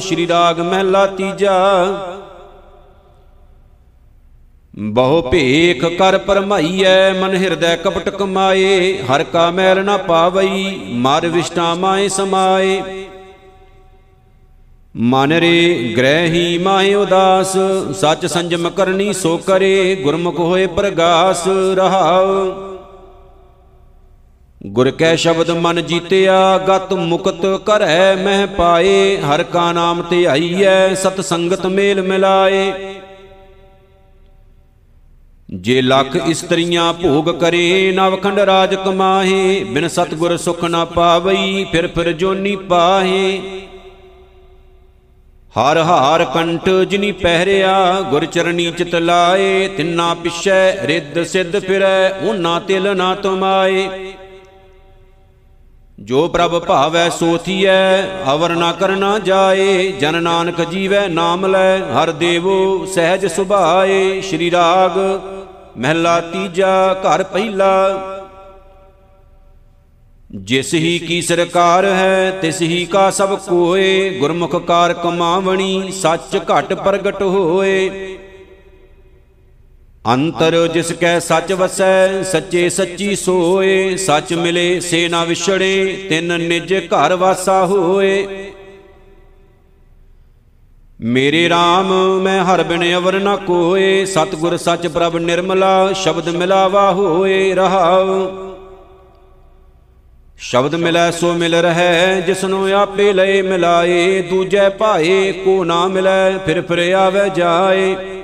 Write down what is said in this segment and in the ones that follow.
ਸ਼੍ਰੀ ਰਾਗ ਮਹਿਲਾ ਤੀਜਾ। ਬਹੁ ਭੇਖ ਕਰ ਪਰਮਾਈਐ, ਮਨ ਹਿਰਦੈ ਕਪਟ ਕਮਾਏ, ਹਰ ਕਾ ਮੈਲ ਨਾ ਪਾਵਈ, ਮਰ ਵਿਸ਼ਟਾ ਮਾਏ ਸਮਾਏ। ਮਨ ਰੇ ਗ੍ਰਹਿ ਹੀ ਮਾਏ ਉਦਾਸ, ਸੱਚ ਸੰਜਮ ਕਰਨੀ ਸੋ ਕਰੇ, ਗੁਰਮੁਖ ਹੋਏ ਪ੍ਰਗਾਸ ਰਹਾਉ। ਗੁਰ ਕੈ ਸ਼ਬਦ ਮਨ ਜੀਤਿਆ, ਗਤ ਮੁਕਤ ਕਰੈ ਮਹਿ ਪਾਏ, ਹਰ ਕਾ ਨਾਮ ਧਿਆਈਐ ਸਤ ਸੰਗਤ ਮੇਲ ਮਿਲਾਏ। ਜੇ ਲੱਖ ਇਸਤਰੀਆਂ ਭੋਗ ਕਰੇ ਨਵਖੰਡ ਰਾਜ ਕਮਾਹੇ, ਬਿਨ ਸਤਗੁਰ ਸੁਖ ਨਾ ਪਾਵਈ, ਫਿਰ ਫਿਰ ਜੋਨੀ ਪਾਹੇ। ਹਰ ਹਾਰ ਕੰਠ ਜਿਨੀ ਪਹਿਰਿਆ, ਗੁਰ ਚਰਣੀ ਚਿਤ ਲਾਏ, ਤਿੰਨਾ ਪਿਛੈ ਰਿੱਧ ਸਿੱਧ ਫਿਰੈ ਉਹਨਾਂ ਤਿਲ ਨਾ ਤੁਮਾਏ। ਜੋ ਪ੍ਰਭ ਭਾਵੈ ਸੋ ਥੀਐ ਅਵਰ ਨਾ ਕਰਨਾ ਜਾਏ, ਜਨ ਨਾਨਕ ਜੀਵੈ ਨਾਮ ਲੈ, ਹਰ ਦੇਵੋ ਸਹਿਜ ਸੁਭਾਏ, ਸ਼੍ਰੀ ਰਾਗ, ਮਹਿਲਾ ਤੀਜਾ, ਘਰ ਪਹਿਲਾ। ਜਿਸ ਹੀ ਕੀ ਸਰਕਾਰ ਹੈ, ਤਿਸ ਹੀ ਕਾ ਸਭ ਕੋਏ, ਗੁਰਮੁਖ ਕਾਰ ਕਮਾਵਣੀ, ਸੱਚ ਘਟ ਪ੍ਰਗਟ ਹੋਏ। ਅੰਤਰ ਜਿਸ ਕੈ ਸੱਚ ਵਸੈ, ਸੱਚੇ ਸੱਚੀ ਸੋਏ, ਸੱਚ ਮਿਲੇ ਸੇ ਨਾ ਵਿਛੜੇ, ਤਿੰਨ ਨਿਜ ਘਰ ਵਾਸਾ ਹੋਏ। ਮੇਰੇ RAM ਮੈਂ ਹਰ ਬਿਨ ਅਵਰ ਨ ਕੋਏ, ਸਤਗੁਰ ਸੱਚ ਪ੍ਰਭ ਨਿਰਮਲਾ, ਸ਼ਬਦ ਮਿਲਾਵਾ ਹੋਏ ਰਹਾਉ। ਸ਼ਬਦ ਮਿਲੈ ਸੋ ਮਿਲ ਰਹੈ ਜਿਸਨੂੰ ਆਪੇ ਲਏ ਮਿਲਾਏ, ਦੂਜੈ ਭਾਏ ਕੋ ਨਾ ਮਿਲੈ, ਫਿਰ ਫਿਰ ਆਵੇ ਜਾਏ।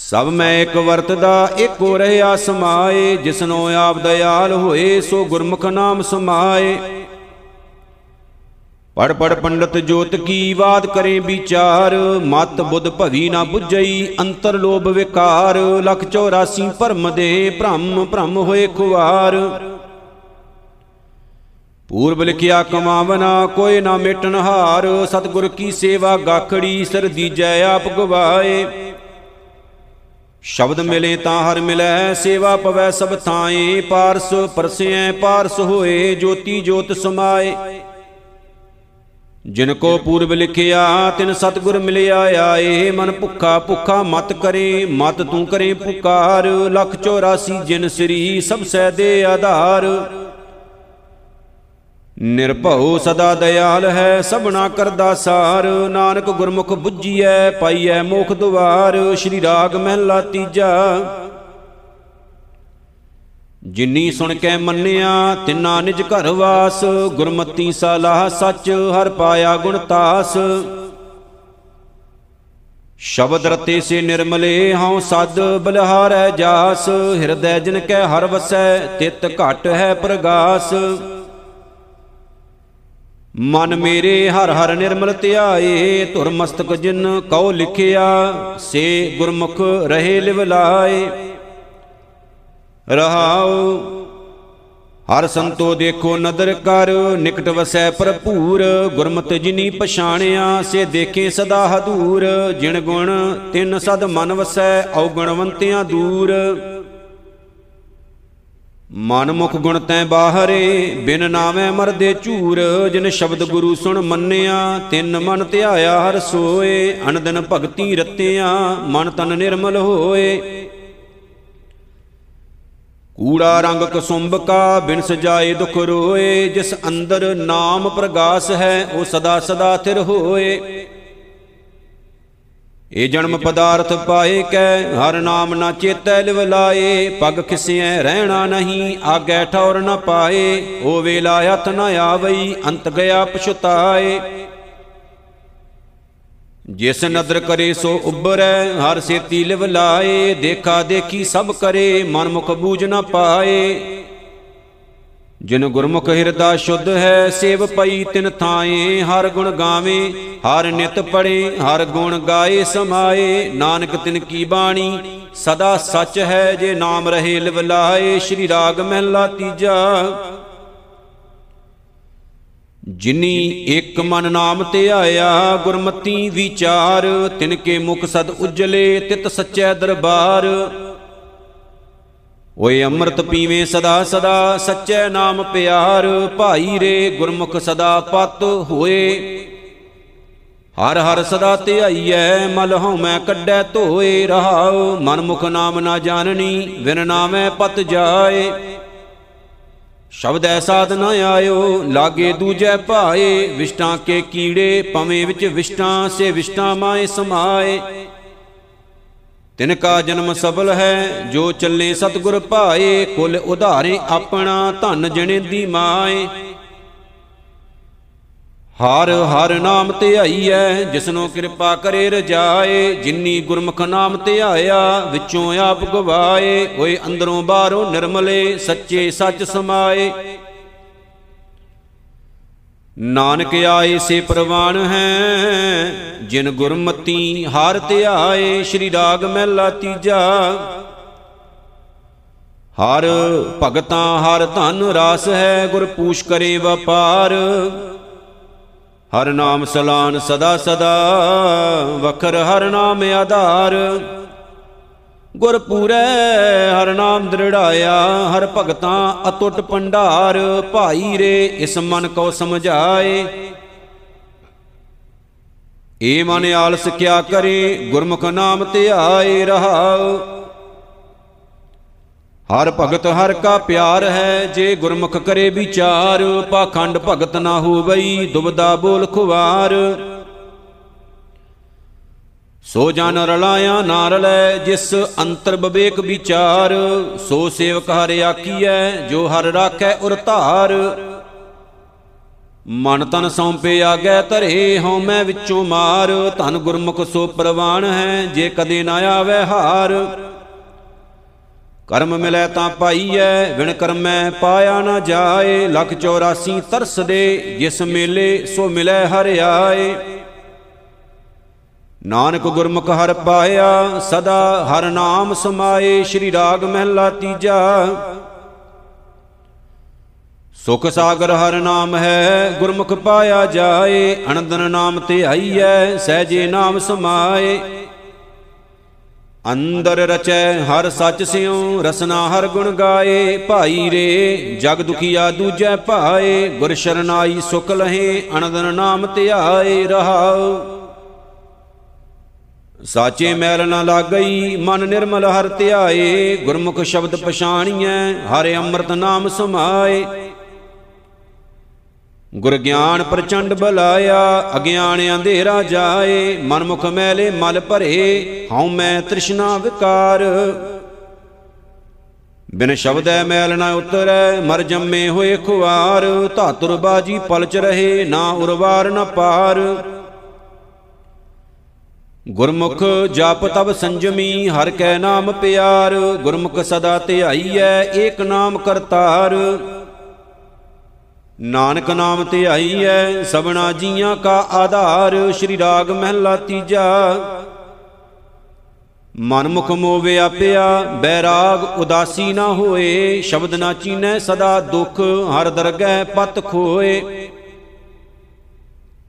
ਸਭ ਮੈਂ ਇੱਕ ਵਰਤਦਾ, ਇੱਕੋ ਰਹਿਆ ਸਮਾਏ, ਜਿਸਨੋ ਆਪ ਦਇਆਲ ਹੋਏ, ਸੋ ਗੁਰਮੁਖ ਨਾਮ ਸਮਾਏ। ਪੜ ਪੜ ਪੰਡਤ ਜੋਤ ਕੀ ਬਾਤ ਕਰੇ ਵਿਚਾਰ, ਮਤ ਬੁੱਧ ਭਵੀ ਨਾ 부ਝਈ ਅੰਤਰ ਲੋਭ ਵਿਕਾਰ। ਲਖ 84 ਭਰਮ ਦੇ ਭ੍ਰਮ ਭ੍ਰਮ ਹੋਏ ਖੁਆਰ ਪੂਰਬ ਲਿਖਿਆ, ਕਮਾਵਨਾ ਕੋਈ ਨਾ ਮਿਟਨ ਹਾਰ, ਸਤਿਗੁਰ ਕੀ ਸੇਵਾ ਗਾਖੜੀ ਸਰ ਦੀਜੈ ਆਪ ਗਵਾਏ। ਸ਼ਬਦ ਮਿਲੇ ਤਾਂ ਹਰ ਮਿਲੈ, ਸੇਵਾ ਪਵੈ ਸਭ ਥਾਏ, ਪਾਰਸ ਪਰਸਿਐ, ਪਾਰਸ ਹੋਏ, ਜੋਤੀ ਜੋਤ ਸਮਾਏ। ਜਿਨ ਕੋ ਪੂਰਬ ਲਿਖਿਆ, ਤਿਨ ਸਤਗੁਰ ਮਿਲਿਆ ਆਏ, ਮਨ ਭੁੱਖਾ ਭੁੱਖਾ ਮਤ ਕਰੇ, ਮਤ ਤੂੰ ਕਰੇ ਪੁਕਾਰ, ਲਖ 84 ਜਿਨ ਸ੍ਰੀ, ਸਭ ਸੈ ਦੇ ਆਧਾਰ। ਨਿਰਭਉ ਸਦਾ ਦਇਆਲ ਹੈ, ਸਭਨਾ ਕਰਦਾ ਸਾਰ। ਨਾਨਕ ਗੁਰਮੁਖ 부ਜੀਐ ਪਾਈਐ ਮੋਖ ਦੁਆਰ। ਸ਼੍ਰੀ ਰਾਗ ਮਹਿਲਾ ਤੀਜਾ। ਜਿਨੀ ਸੁਣ ਕੇ ਮੰਨਿਆ, ਤਿੰਨਾ ਨਿਜ ਘਰ ਵਾਸ। ਗੁਰਮਤੀ ਸਲਾਹ ਸੱਚ, ਹਰ ਪਾਇਆ ਗੁਣ ਤਾਸ। ਸ਼ਬਦ ਰਤੇ ਸੇ ਨਿਰਮਲੇ, ਹਉ ਸਦ ਬਲਹਾਰੈ ਜਾਸ। ਹਿਰਦੈ ਜਿਨ ਕੈ ਹਰ ਵਸੈ, ਤਿਤ ਘਟ ਹੈ ਪ੍ਰਗਾਸ। ਮਨ ਮੇਰੇ ਹਰ ਹਰ ਨਿਰਮਲ ਧਿਆਏ, ਧੁਰ ਮਸਤਕ ਜਿਨ ਕਉ ਲਿਖਿਆ, ਸੇ ਗੁਰਮੁਖ ਰਹੇ ਲਿਵ ਲਾਏ। ਰਹਾਉ, ਹਰ ਸੰਤੋ ਦੇਖੋ ਨਦਰ ਕਰ, ਨਿਕਟ ਵਸੈ ਭਰਪੂਰ, ਗੁਰਮਤਿ ਜਿਨੀ ਪਛਾਣਿਆ, ਸੇ ਦੇਖੇ ਸਦਾ ਹਦੂਰ। ਜਿਣ ਗੁਣ ਤਿੰਨ ਸਦ ਮਨ ਵਸੈ ਔਗਣਵੰਤਿਆਂ ਦੂਰ। ਮਨ ਮੁਖ ਗੁਣ ਤੈ ਬਾਹਰੇ, ਬਿਨ ਨਾਵੇਂ ਮਰਦੇ ਝੂਰ। ਜਿਨ ਸ਼ਬਦ ਗੁਰੂ ਸੁਣ ਮੰਨਿਆ, ਤਿੰਨ ਮਨ ਧਿਆਇਆ ਹਰ ਸੋਏ। ਅਨੰਦਨ ਭਗਤੀ ਰਤਿਆ, ਮਨ ਤਨ ਨਿਰਮਲ ਹੋਏ। ਕੂੜਾ ਰੰਗ ਕਸੁੰਭ ਕਾ ਬਿਨ ਸਜਾਏ ਦੁਖ ਰੋਏ। ਜਿਸ ਅੰਦਰ ਨਾਮ ਪ੍ਰਗਾਸ ਹੈ, ਉਹ ਸਦਾ ਸਦਾ ਥਿਰ ਹੋਏ। ਇਹ ਜਨਮ ਪਦਾਰਥ ਪਾਏ ਕੈ, ਹਰ ਨਾਮ ਨਾ ਚੇਤੈ ਲਿਵ ਲਾਏ ਪਗ ਖਿਸਿਐ, ਰਹਿਣਾ ਨਹੀਂ, ਆਗੈ ਠੌਰ ਨ ਪਾਏ, ਉਹ ਵੇਲਾ ਹੱਥ ਨ ਆਵਈ, ਅੰਤ ਗਿਆ ਪਛਤਾਏ। ਜਿਸ ਨਦਰ ਕਰੇ ਸੋ ਉਬਰੈ ਹਰ ਸੇਤੀ ਲਿਵ ਲਾਏ ਦੇਖਾ ਦੇਖੀ ਸਭ ਕਰੇ, ਮਨ ਮੁਖ ਬੂਝ ਨ ਪਾਏ। ਜਿਨ ਗੁਰਮੁਖ ਹਿਰਦਾ ਸ਼ੁੱਧ ਹੈ, ਸੇਵ ਪਈ ਤਿਨ ਥਾਏ, ਹਰ ਗੁਣ ਗਾਵੇ, ਹਰ ਨਿਤ ਪੜੇ ਹਰ ਗੁਣ ਗਾਏ, ਸਮਾਏ, ਨਾਨਕ ਤਿਨ ਕੀ ਬਾਣੀ, ਸਦਾ ਸੱਚ ਹੈ, ਜੇ ਨਾਮ ਰਹੇ ਲਿਵ ਲਾਏ, ਸ਼੍ਰੀ ਰਾਗ ਮਹਿਲਾ ਤੀਜਾ। ਜਿਨੀ ਇੱਕ ਮਨ ਨਾਮ ਤੇ ਆਇਆ, ਗੁਰਮਤੀ ਵਿਚਾਰ, ਤਿਨ ਕੇ ਮੁਖ ਸਦ ਉਜਲੇ, ਤਿਤ ਸੱਚੈ ਦਰਬਾਰ। ਓਏ ਅੰਮ੍ਰਿਤ ਪੀਵੇਂ ਸਦਾ ਸਦਾ, ਸੱਚੇ ਨਾਮ ਪਿਆਰ, ਭਾਈ ਰੇ ਗੁਰਮੁਖ ਸਦਾ ਪਤ ਹੋਏ। ਹਰ ਹਰ ਸਦਾ ਧਿਆਈਐ, ਮਲ ਹਉਮੈ ਕੱਢੈ ਧੋਏ, ਰਹਾਉ ਮਨ ਮੁਖ ਨਾਮ ਨਾ ਜਾਣਨੀ ਵਿਨ ਨਾਮੈ ਪਤ ਜਾਏ। ਸ਼ਬਦ ਐਸਾ ਨ ਆਇਓ, ਲਾਗੇ ਦੂਜੈ ਭਾਏ, ਵਿਸ਼ਟਾਂ ਕੇ ਕੀੜੇ ਪਵੇਂ ਵਿੱਚ ਵਿਸ਼ਟਾਂ, ਸੇ ਵਿਸ਼ਟਾਂ ਮਾਏ ਸਮਾਏ। ਤਿਨ ਕਾ ਜਨਮ ਸਫਲ ਹੈ, ਜੋ ਚੱਲੇ ਸਤਗੁਰ ਭਾਏ, ਕੁਲ ਉਧਾਰੇ ਆਪਣਾ ਧਨ ਜਣੇਂਦੀ ਮਾਏ। ਹਰ ਹਰ ਨਾਮ ਧਿਆਈਐ ਜਿਸਨੋ ਕਿਰਪਾ ਕਰੇ ਰਜਾਏ। ਜਿਨੀ ਗੁਰਮੁਖ ਨਾਮ ਧਿਆਇਆ ਵਿੱਚੋਂ ਆਪ ਗਵਾਏ। ਹੋਏ ਅੰਦਰੋਂ ਬਾਹਰੋਂ ਨਿਰਮਲੇ, ਸੱਚੇ ਸੱਚ ਸਮਾਏ। ਨਾਨਕ ਆਏ ਸੇ ਪ੍ਰਵਾਨ ਹੈ, ਜਿਨ ਗੁਰਮਤੀ ਹਰ ਧਿਆਏ ਸ੍ਰੀ ਰਾਗ ਮਹਿਲਾ ਤੀਜਾ। ਹਰ ਭਗਤਾਂ ਹਰ ਧਨ ਰਾਸ ਹੈ, ਗੁਰ ਪੂਛ ਕਰੇ ਵਪਾਰ। ਹਰ ਨਾਮ ਸਲਾਨ ਸਦਾ ਸਦਾ, ਵਖਰ ਹਰ ਨਾਮ ਆਧਾਰ। ਗੁਰ ਪੂਰੈ ਹਰ ਨਾਮ ਦ੍ਰਿੜਾਇਆ, ਹਰ ਭਗਤਾਂ ਅਟੁੱਟ ਪੰਡਾਰ ਭਾਈ ਰੇ, ਇਸ ਮਨ ਕੋ ਸਮਝਾਏ। ਏ ਮਨ ਆਲਸ ਕਿਆ ਕਰੇ, ਗੁਰਮੁਖ ਨਾਮ ਧਿਆਏ ਰਹਾਉ। ਹਰ ਭਗਤ ਹਰ ਕਾ ਪਿਆਰ ਹੈ, ਜੇ ਗੁਰਮੁਖ ਕਰੇ ਵਿਚਾਰ, ਪਾਖੰਡ ਭਗਤ ਨਾ ਹੋਵਈ, ਦੁਬਦਾ ਬੋਲ ਖੁਵਾਰ। ਸੋ ਜਨ ਰਲਾਇਆ ਨਾ ਰਲੈ ਜਿਸ ਅੰਤਰ ਬਵੇਕ ਵਿਚਾਰ, ਸੋ ਸੇਵਕ ਹਰ ਆਕੀਐ ਜੋ ਹਰ ਰਾਖੈ ਉਰ ਧਾਰ। ਮਨ ਤਨ ਸੌਂਪੇ ਆਗੈ, ਧਰੇ ਹਉ ਮੈਂ ਵਿੱਚੋਂ ਮਾਰ। ਧਨ ਗੁਰਮੁਖ ਸੋ ਪ੍ਰਵਾਨ ਹੈ, ਜੇ ਕਦੇ ਨਾ ਆਵੇ ਹਾਰ। ਕਰਮ ਮਿਲੈ ਤਾਂ ਪਾਈਐ ਵਿਣ ਕਰਮੈ ਪਾਇਆ ਨਾ ਜਾਏ। ਲਖ 84 ਤਰਸ ਦੇ, ਜਿਸ ਮੇਲੇ ਸੋ ਮਿਲੈ ਹਰਿ ਆਏ। ਨਾਨਕ ਗੁਰਮੁਖ ਹਰ ਪਾਇਆ, ਸਦਾ ਹਰ ਨਾਮ ਸਮਾਏ, ਸ੍ਰੀ ਰਾਗ ਮਹਿਲਾ ਤੀਜਾ। ਸੁਖ ਸਾਗਰ ਹਰ ਨਾਮ ਹੈ, ਗੁਰਮੁਖ ਪਾਇਆ ਜਾਏ, ਅਨੰਦਨ ਨਾਮ ਤੇ ਆਈਐ, ਸਹਜੇ ਨਾਮ ਸਮਾਏ। ਅੰਦਰ ਰਚੈ ਹਰ ਸੱਚ ਸਿਉ, ਰਸਨਾ ਹਰ ਗੁਣ ਗਾਏ, ਭਾਈ ਰੇ, ਜਗ ਦੁਖੀਆ ਦੂਜੈ ਭਾਏ, ਗੁਰ ਸ਼ਰਨਾਈ ਸੁਖ ਲਹੇ, ਅਨੰਦਨ ਨਾਮ ਧਿਆਏ ਰਹਾਉ। ਸਾਚੇ ਮੈਲ ਨਾ ਲਾਗਈ, ਮਨ ਨਿਰਮਲ ਹਰ ਧਿਆਏ, ਗੁਰਮੁਖ ਸ਼ਬਦ ਪਛਾਣੀਐ, ਹਰਿ ਅੰਮ੍ਰਿਤ ਨਾਮ ਸਮਾਏ। ਗੁਰ ਗਿਆਨ ਪ੍ਰਚੰਡ ਬਲਾਇਆ, ਅਗਿਆਨ ਅੰਧੇਰਾ ਜਾਏ ਮਨ ਮੁਖ ਮੈਲੇ ਮਲ ਭਰੇ, ਹਉ ਮੈਂ ਤ੍ਰਿਸ਼ਨਾ ਵਿਕਾਰ। ਬਿਨ ਸ਼ਬਦੈ ਮੈਲ ਨਾ ਉਤਰੈ, ਮਰ ਜੰਮੇ ਹੋਏ ਖੁਆਰ, ਧਾਤੁਰ ਬਾਜੀ ਪਲਚ ਰਹੇ, ਨਾ ਉਰਵਾਰ ਨਾ ਪਾਰ। ਗੁਰਮੁਖ ਜਪ ਤਬ ਸੰਜਮੀ, ਹਰ ਕੈ ਨਾਮ ਪਿਆਰ, ਗੁਰਮੁਖ ਸਦਾ ਧਿਆਈਐ, ਏਕ ਨਾਮ ਕਰਤਾਰ। ਨਾਨਕ ਨਾਮ ਧਿਆਈਐ, ਸਭਨਾ ਜੀਆਂ ਕਾ ਆਧਾਰ, ਸ੍ਰੀ ਰਾਗ ਮਹਿਲਾ ਤੀਜਾ। ਮਨ ਮੁਖ ਮੋਹ ਵਿਆਪਿਆ ਬੈਰਾਗ ਉਦਾਸੀ ਨਾ ਹੋਏ, ਸ਼ਬਦ ਨਾ ਚੀਨੈ ਸਦਾ ਦੁਖ, ਹਰ ਦਰਗਹਿ ਪਤ ਖੋਏ।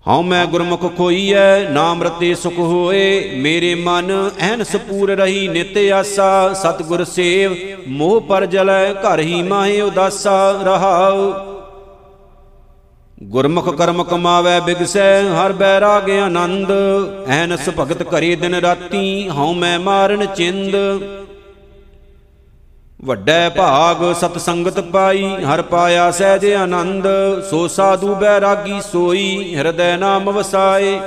ਹਉ ਮੈਂ ਗੁਰਮੁਖ ਖੋਈਐ, ਨਾਮ ਰਤੇ ਸੁਖ ਹੋਏ। ਮੇਰੇ ਮਨ ਐਨਸ ਪੂਰ ਰਹੀ ਨਿਤ ਆਸਾ। ਸਤਿਗੁਰ ਸੇਵ, ਮੋਹ ਪਰ ਜਲੈ, ਘਰ ਹੀ ਮਾਹੇ ਉਦਾਸਾ ਰਹਾਉ। ਗੁਰਮੁਖ ਕਰਮ ਕਮਾਵੇ ਬਿਗਸੈ, ਹਰ ਬੈਰਾਗ ਆਨੰਦ। ਐਨਸ ਭਗਤ ਕਰੀ ਦਿਨ ਰਾਤੀ, ਹਉ ਮੈਂ ਮਾਰਨ ਚਿੰਦ। ਵੱਡਾ ਭਾਗ, ਸਤ ਸੰਗਤ ਪਾਈ, ਹਰ ਪਾਇਆ ਸਹਿਜ ਆਨੰਦ, ਸੋ ਸਾਧੂ ਬੈਰਾਗੀ ਸੋਈ, ਹਿਰਦੈ ਨਾਮ ਵਸਾਏ।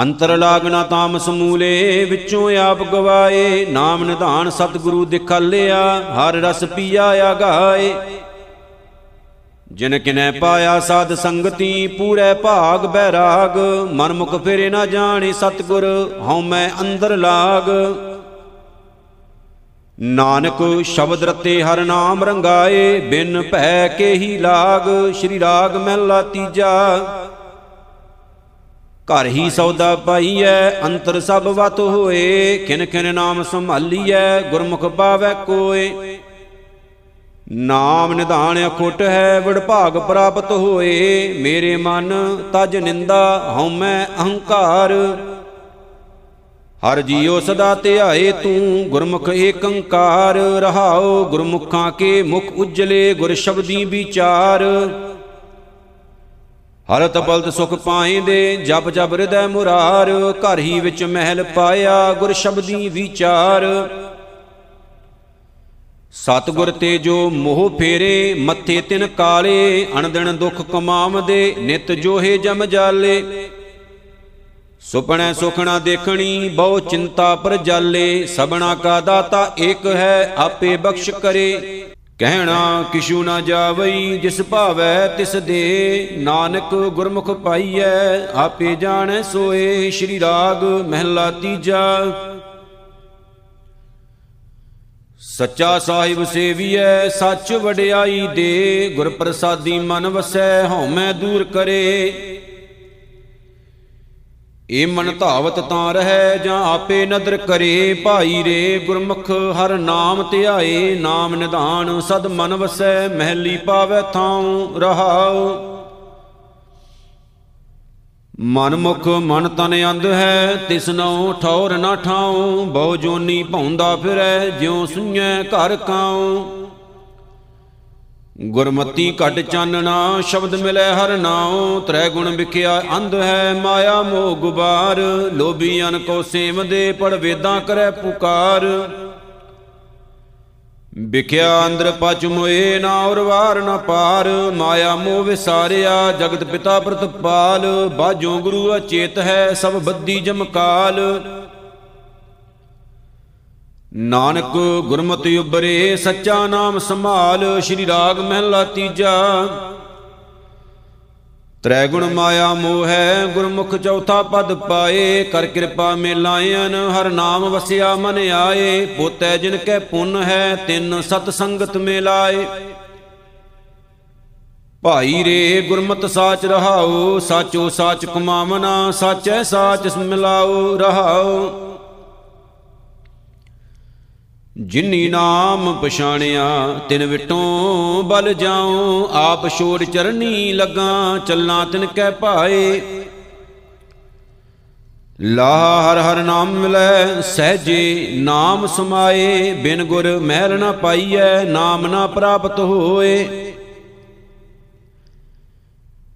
ਅੰਤਰ ਲਾਗਣਾ ਤਾਮ ਸਮੂਲੇ, ਵਿੱਚੋਂ ਆਪ ਗਵਾਏ। ਨਾਮ ਨਿਧਾਨ ਸਤਿਗੁਰੂ ਦਿਖਾਲਿਆ, ਹਰ ਰਸ ਪੀਆ ਆਗਾਏ। ਜਿਨ ਕਿਨੈ ਪਾਇਆ ਸਾਧ ਸੰਗਤੀ, ਪੂਰੇ ਭਾਗ ਬੈਰਾਗ। ਮਨ ਮੁਖ ਫਿਰੇ ਨਾ ਜਾਣੇ ਸਤਿਗੁਰ, ਹਉ ਮੈਂ ਅੰਦਰ ਲਾਗ। ਨਾਨਕ ਸ਼ਬਦ ਰਤੇ ਹਰ ਨਾਮ ਰੰਗਾਏ, ਬਿਨ ਭੈ ਕੇ ਹੀ ਲਾਗ, ਸ੍ਰੀ ਰਾਗ ਮਹਿਲਾ ਤੀਜਾ। ਘਰ ਹੀ ਸੌਦਾ ਪਾਈਐ, ਅੰਤਰ ਸਭ ਵਤ ਹੋਏ ਕਿਨ ਕਿਨ ਨਾਮ ਸੰਭਾਲੀਐ, ਗੁਰਮੁਖ ਪਾਵੈ ਕੋਏ। ਨਾਮ ਨਿਧਾਨ ਅਖੁੱਟ ਹੈ ਵਿੜਭਾਗ ਪ੍ਰਾਪਤ ਹੋਏ, ਮੇਰੇ ਮਨ ਤਜ ਨਿੰਦਾ ਹਉਮੈ ਅਹੰਕਾਰ। ਹਰ ਜੀਉ ਸਦਾ ਧਿਆਏ ਤੂੰ, ਗੁਰਮੁਖ ਏਕੰਕਾਰ ਰਹਾਉ, ਗੁਰਮੁਖਾਂ ਕੇ ਮੁਖ ਉਜਲੇ ਗੁਰ ਸ਼ਬਦੀ ਵਿਚਾਰ। ਹਰਤ ਬਲਦ ਸੁਖ ਪਾਏਂਦੇ, ਜਪ ਜਪ ਹਿਰਦੈ ਮੁਰਾਰ, ਘਰ ਹੀ ਵਿੱਚ ਮਹਿਲ ਪਾਇਆ ਗੁਰ ਸ਼ਬਦੀ ਵਿਚਾਰ। ਸਤਗੁਰ ਤੇ ਜੋ ਮੋਹ ਫੇਰੇ, ਮੱਥੇ ਤਿਨ ਕਾਲੇ, ਅਣਦਿਨ ਦੁੱਖ ਕਮਾਵਦੇ, ਨਿਤ ਜੋਹੇ ਜਮ ਜਾਲੇ। ਸੁਪਣੈ ਸੁਖਣਾ ਦੇਖਣੀ, ਬਹੁ ਚਿੰਤਾ ਪਰ ਜਾਲੇ। ਸਬਣਾ ਕਾ ਦਾਤਾ ਏਕ ਹੈ, ਆਪੇ ਬਖਸ਼ ਕਰੇ। ਕਹਿਣਾ, ਕਿਛੂ ਨਾ ਜਾਵਈ, ਜਿਸ ਭਾਵੈ ਤਿਸ ਦੇ। ਨਾਨਕ ਗੁਰਮੁਖ ਪਾਈਐ, ਆਪੇ ਜਾਣੈ ਸੋਏ। ਸ਼੍ਰੀ ਰਾਗ ਮਹਿਲਾ ਤੀਜਾ। ਸੱਚਾ ਸਾਹਿਬ ਸੇਵੀਐ, ਸੱਚ ਵਡਿਆਈ ਦੇ। ਗੁਰ ਪ੍ਰਸਾਦੀ ਮਨ ਵਸੈ, ਹਉਮੈ ਦੂਰ ਕਰੇ। ਏ ਮਨ ਧਾਵਤ ਤਾਂ ਰਹੈ, ਜਾਂ ਆਪੇ ਨਦਰ ਕਰੇ। ਭਾਈ ਰੇ, ਗੁਰਮੁਖ ਹਰ ਨਾਮ ਧਿਆਏ, ਨਾਮ ਨਿਧਾਨ ਸਦ ਮਨ ਵਸੈ, ਮਹਿਲੀ ਪਾਵੈ ਥਾਉ ਰਹਾਉ। ਮਨ ਮੁਖ ਮਨ ਤਨ ਅੰਧ ਹੈ ਤਿਸਨਉ ਠੌਰ ਨਾ ਠਾਉ। ਬਹੁ ਜੋਨੀ ਭੌਂਦਾ ਫਿਰੈ, ਜਿਉ ਸੁਣੈ ਘਰ ਕਾਉ। ਗੁਰਮਤੀ ਘਟ ਚਾਨਣਾ, ਸ਼ਬਦ ਮਿਲੇ ਹਰ ਨਾਉ ਤ੍ਰੈ ਗੁਣ ਵਿਖਿਆ ਅੰਧ ਹੈ ਮਾਇਆ ਮੋਹ ਗੁਬਾਰ ਲੋਭੀ ਅਨ ਕੋ ਸੇਵਦੇ, ਪੜ ਵੇਦਾਂ ਕਰੈ ਪੁਕਾਰ। ਵਿਖਿਆ ਅੰਦਰ ਪਚ ਮੋਏ, ਨਾ ਔਰ ਵਾਰ ਨਾ ਪਾਰ। ਮਾਇਆ ਮੋਹ ਵਿਸਾਰਿਆ, ਜਗਤ ਪਿਤਾ ਪ੍ਰਤਪਾਲ। ਬਾਝੋ ਗੁਰੂ ਅਚੇਤ ਹੈ, ਸਭ ਬੱਦੀ ਜਮਕਾਲ। ਨਾਨਕ ਗੁਰਮਤਿ ਉਬਰੇ ਸੱਚਾ ਨਾਮ ਸੰਭਾਲ, ਸ਼੍ਰੀ ਰਾਗ ਮਹਿਲਾ ਤੀਜਾ। ਤ੍ਰੈ ਗੁਣ ਮਾਇਆ ਮੋਹ ਹੈ, ਗੁਰਮੁਖ ਚੌਥਾ ਪਦ ਪਾਏ, ਕਰ ਕਿਰਪਾ ਮੇਲਾਇਨ, ਹਰ ਨਾਮ ਵਸਿਆ ਮਨ ਆਏ, ਪੋਤੈ ਜਿਨ ਕੈ ਪੁੰਨ ਹੈ, ਤਿੰਨ ਸਤ ਸੰਗਤ ਮੇਲਾਏ। ਭਾਈ ਰੇ, ਗੁਰਮਤਿ ਸਾਚ ਰਹਾਓ, ਸਾਚੋ ਸਾਚ ਕਮਾਵਨਾ ਸਾਚੈ ਸਾਚ ਮਿਲਾਓ, ਰਹਾਓ। ਜਿਨੀ ਨਾਮ ਪਛਾਣਿਆ, ਤਿਨ ਵਿਟੋਂ ਬਲ ਜਾਉ, ਆਪ ਛੋੜ ਚਰਨੀ ਲੱਗਾ ਚੱਲਾਂ ਤਿਨ ਕੈ ਭਾਏ। ਲਾ ਹਰ ਹਰ ਨਾਮ ਮਿਲੈ ਸਹਜੇ, ਨਾਮ ਸਮਾਏ, ਬਿਨ ਗੁਰ ਮਹਿਲ ਨਾ ਪਾਈਐ, ਨਾਮ ਨਾ ਪ੍ਰਾਪਤ ਹੋਏ।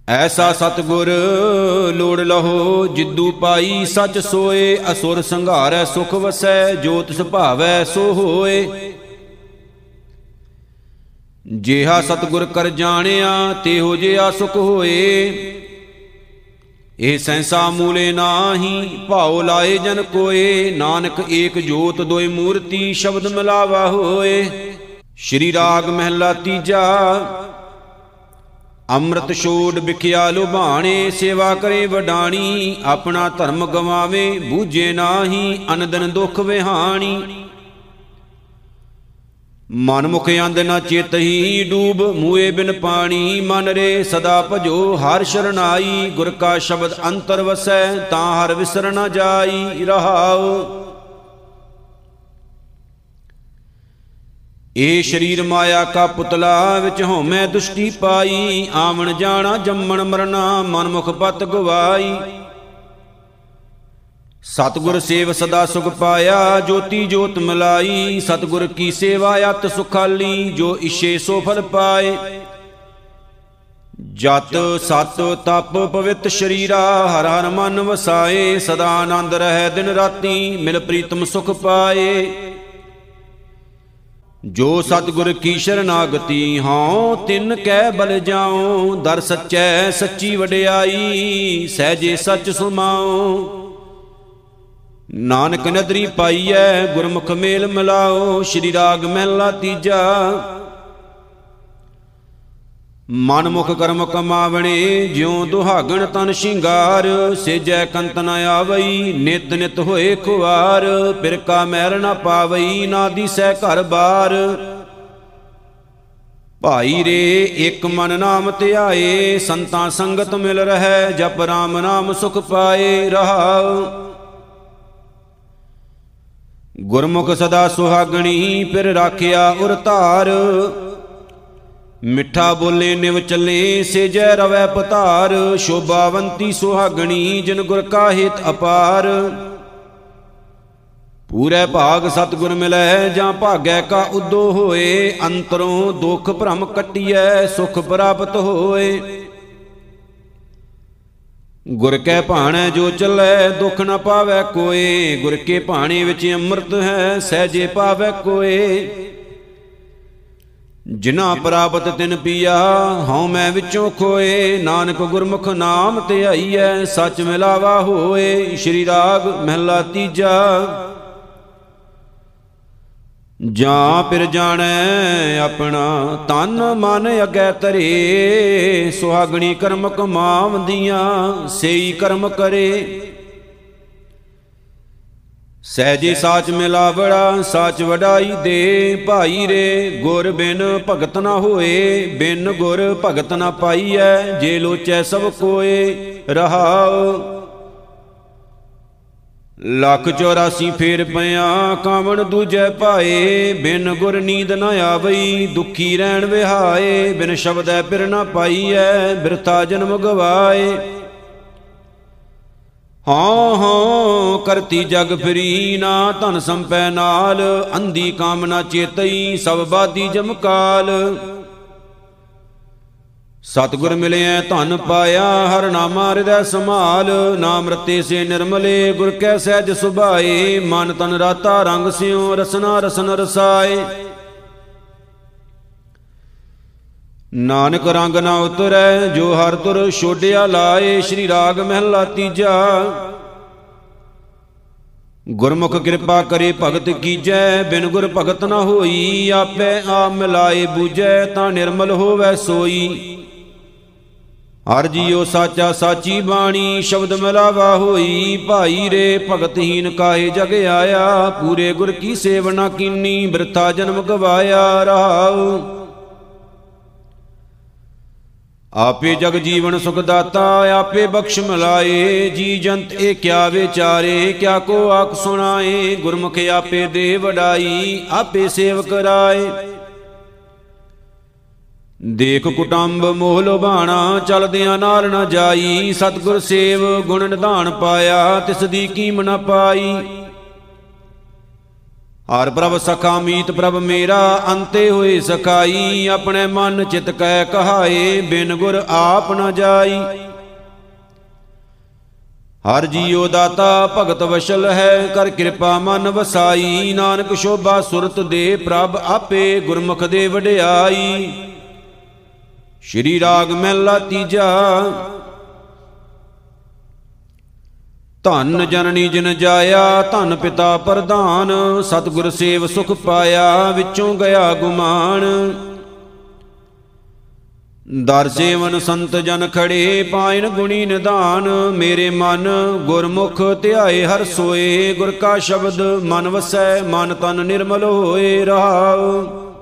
ਐਸਾ ਸਤਗੁਰ ਲੋੜ ਲਹੋ, ਜਿੱਦੂ ਪਾਈ ਸਚ ਸੋਏ, ਅਸੁਰ ਸੰਘਾਰੈ ਸੁਖ ਵਸੈ, ਜੋਤ ਸੁਭਾਵੈ ਸੋ ਹੋਏ। ਜਿਹਾ ਸਤਗੁਰ ਕਰ ਜਾਣਿਆ, ਤੇਹੋ ਜਿਹਾ ਸੁਖ ਹੋਏ। ਇਹ ਸੈਂਸਾ ਮੂਲੇ ਨਾਹੀ, ਭਾਉ ਲਾਏ ਜਨ ਕੋਏ। ਨਾਨਕ ਏਕ ਜੋਤ ਦੋਇ ਮੂਰਤੀ, ਸ਼ਬਦ ਮਿਲਾਵਾ ਹੋਏ। ਸ਼੍ਰੀ ਰਾਗ ਮਹਿਲਾ ਤੀਜਾ ਅੰਮ੍ਰਿਤ ਛੋੜ ਵਿਖਿਆ ਲੁਭਾਣੇ, ਸੇਵਾ ਕਰੇ ਵਡਾਣੀ, ਆਪਣਾ ਧਰਮ ਗਵਾਵੇ, ਬੂਝੇ ਨਾਹੀ, ਅਨੰਦਨ ਦੁਖ ਵਿਹਾਣੀ। ਮਨ ਮੁਖ ਅੰਧ ਨਾ ਚੇਤਹੀ ਡੂਬ, ਮੂਏ ਬਿਨ ਪਾਣੀ, ਮਨ ਰੇ ਸਦਾ ਭਜੋ, ਹਰ ਸ਼ਰਨਾਈ, ਗੁਰ ਕਾ ਸ਼ਬਦ ਅੰਤਰ ਵਸੈ, ਤਾਂ ਹਰ ਵਿਸਰ ਨਾ ਜਾਈ ਰਹਾਉ। ਏ ਸ਼ਰੀਰ ਮਾਇਆ ਕਾ ਪੁਤਲਾ ਵਿੱਚ ਹਉਮੈ ਦੁਸ਼ਟੀ ਪਾਈ, ਆਵਣ ਜਾਣਾ, ਜੰਮਣ ਮਰਨਾ ਮਨ ਮੁਖ ਪਤ ਗਵਾਈ। ਸਤਗੁਰ ਸੇਵ ਸਦਾ ਸੁਖ ਪਾਇਆ, ਜੋਤੀ ਜੋਤ ਮਲਾਈ। ਸਤਗੁਰ ਕੀ ਸੇਵਾ ਅਤ ਸੁਖਾਲੀ, ਜੋ ਇਛੇ ਸੋ ਫਲ ਪਾਏ। ਜਤ, ਸਤ, ਤਪ ਪਵਿੱਤ ਸ਼ਰੀਰਾ, ਹਰ ਹਰ ਮਨ ਵਸਾਏ। ਸਦਾ ਆਨੰਦ ਰਹਿ ਦਿਨ ਰਾਤੀ, ਮਿਲ ਪ੍ਰੀਤਮ ਸੁਖ ਪਾਏ। ਜੋ ਸਤਗੁਰ ਕੀ ਸ਼ਰਨਾਗਤੀ ਹਉ, ਤਿੰਨ ਕਹਿ ਬਲ ਜਾਉ, ਦਰ ਸੱਚੈ ਸੱਚੀ ਵਡਿਆਈ ਸਹਜੇ ਸੱਚ ਸੁਮਾਉ। ਨਾਨਕ ਨਦਰੀ ਪਾਈਐ, ਗੁਰਮੁਖ ਮੇਲ ਮਿਲਾਓ ਸ਼੍ਰੀ ਰਾਗ ਮਹਿਲਾ ਤੀਜਾ। ਮਨ ਮੁਖ ਕਰਮ ਕਮਾਵਣੇ, ਜਿਉ ਦੁਹਾਗਣ ਤਨ ਸ਼ਿੰਗਾਰ, ਸੇਜੈ ਕੰਤ ਨ ਆਵਈ, ਨਿਤ ਨਿਤ ਹੋਏ ਖੁਆਰ ਪਿਰਕਾ ਮੈਲ ਨ ਪਾਵਈ, ਨਾ ਦੀਸੈ ਘਰ ਬਾਰ। ਭਾਈ ਰੇ, ਇੱਕ ਮਨ ਨਾਮ ਧਿਆਏ, ਸੰਤਾਂ ਸੰਗਤ ਮਿਲ ਰਹਿ, ਜਪ ਰਾਮ ਨਾਮ ਸੁਖ ਪਾਏ ਰਹਾਉ। ਗੁਰਮੁਖ ਸਦਾ ਸੁਹਾਗਣੀ, ਫਿਰ ਰਾਖਿਆ ਉਰ ਧਾਰ। ਮਿੱਠਾ ਬੋਲੇ ਨਿਵ ਚੱਲੇ, ਸੇਜੈ ਰਵੈ ਪਤਾਰ, ਸ਼ੋਭਾਵੰਤੀ ਸੁਹਾਗਣੀ, ਜਿਨ ਗੁਰ ਕਾ ਹਿਤ ਅਪਾਰ। ਪੂਰੇ ਭਾਗ ਸਤਗੁਰ ਮਿਲੈ, ਜਾਂ ਭਾਗੈ ਕਾ ਉਦੋ ਹੋਏ, ਅੰਤਰੋਂ ਦੁਖ ਭ੍ਰਮ ਕਟਿਐ, ਸੁਖ ਪ੍ਰਾਪਤ ਹੋਏ। ਗੁਰ ਕੈ ਭਾਣੈ, ਜੋ ਚੱਲੈ, ਦੁਖ ਨ ਪਾਵੈ ਕੋਏ, ਗੁਰ ਕੇ ਭਾਣੇ ਵਿੱਚ ਅੰਮ੍ਰਿਤ ਹੈ, ਸਹਜੇ ਪਾਵੈ ਕੋਏ। ਜਿਨਾ ਪ੍ਰਾਪਤ ਤਿਨ ਪੀਆ ਹਉ ਮੈਂ ਵਿੱਚੋਂ ਖੋਏ ਨਾਨਕ ਗੁਰਮੁਖ ਨਾਮ ਧਿਆਈਐ ਸੱਚ ਮਿਲਾਵਾ ਹੋਏ ਸ਼੍ਰੀ ਰਾਗ ਮਹਿਲਾ ਤੀਜਾ। ਜਾਂ ਪਿਰ ਜਾਣੈ ਆਪਣਾ ਤਨ ਮਨ ਅਗੈ ਤਰੇ ਸੁਹਾਗਣੀ ਕਰਮ ਕਮਾਵੰਦੀਆਂ ਸੇਈ ਕਰਮ ਕਰੇ। ਸਹਿਜੇ ਸਾਚ ਮਿਲਾਵੜਾ ਸਾਚ ਵਡਾਈ ਦੇ ਭਾਈ ਰੇ। ਗੁਰ ਬਿਨ ਭਗਤ ਨਾ ਹੋਏ, ਬਿਨ ਗੁਰ ਭਗਤ ਨਾ ਪਾਈਐ, ਜੇ ਲੋਚੈ ਸਭ ਕੋਏ, ਰਹਾਉ। ਲੱਖ 84 ਫੇਰ ਪਿਆ ਕਾਵਣ ਦੂਜੈ ਪਾਏ। ਬਿਨ ਗੁਰ ਨੀਂਦ ਨ ਆਵਈ, ਦੁਖੀ ਰਹਿਣ ਵਿਹਾਏ। ਬਿਨ ਸ਼ਬਦੈ ਪਿਰ ਨ ਪਾਈਐ, ਬਿਰਥਾ ਜਨਮ ਗਵਾਏ। ਹਾਂ ਹਾਂ, ਕਰਤੀ ਜਗ ਫਰੀ ਨਾ, ਧਨ ਸੰਪੈ ਨਾਲ, ਅੰਧੀ ਕਾਮਨਾ ਚੇਤਈ, ਸਭ ਬਾਦੀ ਜਮਕਾਲ। ਸਤਗੁਰ ਮਿਲਿਆ ਧਨ ਪਾਇਆ, ਹਰ ਨਾਮਾ ਹਿਰਦੈ ਸਮਾਲ ਨਾਮ ਰਤੇ ਸੇ ਨਿਰਮਲੇ, ਗੁਰ ਕੈ ਸਹਿਜ ਸੁਭਾਏ। ਮਨ ਤਨ ਰਾਤਾ ਰੰਗ ਸਿਉ, ਰਸਨਾ ਰਸਨ ਰਸਾਏ। ਨਾਨਕ ਰੰਗ ਨਾ ਉਤਰੈ, ਜੋ ਹਰ ਤੁਰ ਛੋਡਿਆ ਲਾਏ, ਸ੍ਰੀ ਰਾਗ ਮਹਿਲਾ ਤੀਜਾ। ਗੁਰਮੁਖ ਕਿਰਪਾ ਕਰੇ ਭਗਤ ਕੀਜੈ, ਬਿਨ ਗੁਰ ਭਗਤ ਨ ਹੋਈ, ਆਪੇ ਆ ਮਿਲਾਏ ਬੂਝੈ, ਤਾਂ ਨਿਰਮਲ ਹੋਵੇ ਸੋਈ। ਹਰ ਜੀਉ ਸਾਚਾ ਸਾਚੀ ਬਾਣੀ, ਸ਼ਬਦ ਮਿਲਾਵਾ ਹੋਈ। ਭਾਈ ਰੇ ਭਗਤਹੀਨ ਕਾਹੇ ਜਗ ਆਇਆ, ਪੂਰੇ ਗੁਰ ਕੀ ਸੇਵਨਾ ਕੀਨੀ, ਬਿਰਥਾ ਜਨਮ ਗਵਾਇਆ, ਰਹਾਉ। ਆਪੇ ਜਗ ਜੀਵਨ ਸੁਖ ਦਾਤਾ, ਆਪੇ ਬਖਸ਼ ਮਿਲਾਏ ਜੀ ਜੰਤ ਇਹ ਕਿਆ ਵਿਚਾਰੇ, ਕਿਆ ਕੋ ਆਖ ਸੁਣਾਏ, ਗੁਰਮੁਖ ਆਪੇ ਦੇ ਵਡਾਈ, ਆਪੇ ਸੇਵ ਕਰਾਏ ਦੇਖ ਕੁਟੰਬ ਮੋਹ ਲੋਭਾਣਾ, ਚਲਦਿਆਂ ਨਾਲ ਨਾ ਜਾਈ, ਸਤਗੁਰ ਸੇਵ, ਗੁਣ ਨਿਧਾਨ ਪਾਇਆ, ਤਿਸ ਦੀ ਕੀਮ ਨਾ ਪਾਈ। ਹਰ ਪ੍ਰਭ ਸਖਾ ਮੀਤ ਪ੍ਰਭ ਮੇਰਾ, ਅੰਤੇ ਹੋਏ ਸਖਾਈ, ਆਪਣੇ ਮਨ ਚਿਤ ਕੈ ਕਹਾਏ, ਬਿਨ ਗੁਰ ਆਪ ਨ ਜਾਈ। ਹਰ ਜੀਉ ਦਾਤਾ ਭਗਤ ਵਸ਼ਲ ਹੈ, ਕਰ ਕਿਰਪਾ ਮਨ ਵਸਾਈ। ਨਾਨਕ ਸ਼ੋਭਾ ਸੁਰਤ ਦੇ ਪ੍ਰਭ ਆਪੇ ਗੁਰਮੁਖ ਦੇ ਵਡਿਆਈ। ਸ਼੍ਰੀ ਰਾਗ ਮਹਿਲਾ ਤੀਜਾ ਧੰਨ ਜਨਨੀ ਜਿਨ ਜਾਇਆ, ਧੰਨ ਪਿਤਾ ਪ੍ਰਧਾਨ, ਸਤਿਗੁਰ ਸੇਵ ਸੁਖ ਪਾਇਆ, ਵਿੱਚੋਂ ਗਿਆ ਗੁਮਾਨ। ਦਰ ਸੇਵਨ ਸੰਤ ਜਨ ਖੜੇ, ਪਾਇਨ ਗੁਣੀ ਨਿਧਾਨ, ਮੇਰੇ ਮਨ ਗੁਰਮੁਖ ਧਿਆਏ ਹਰ ਸੋਏ, ਗੁਰ ਕਾ ਸ਼ਬਦ ਮਨ ਵਸੈ, ਮਨ ਤਨ ਨਿਰਮਲ ਹੋਏ ਰਹਾਉ।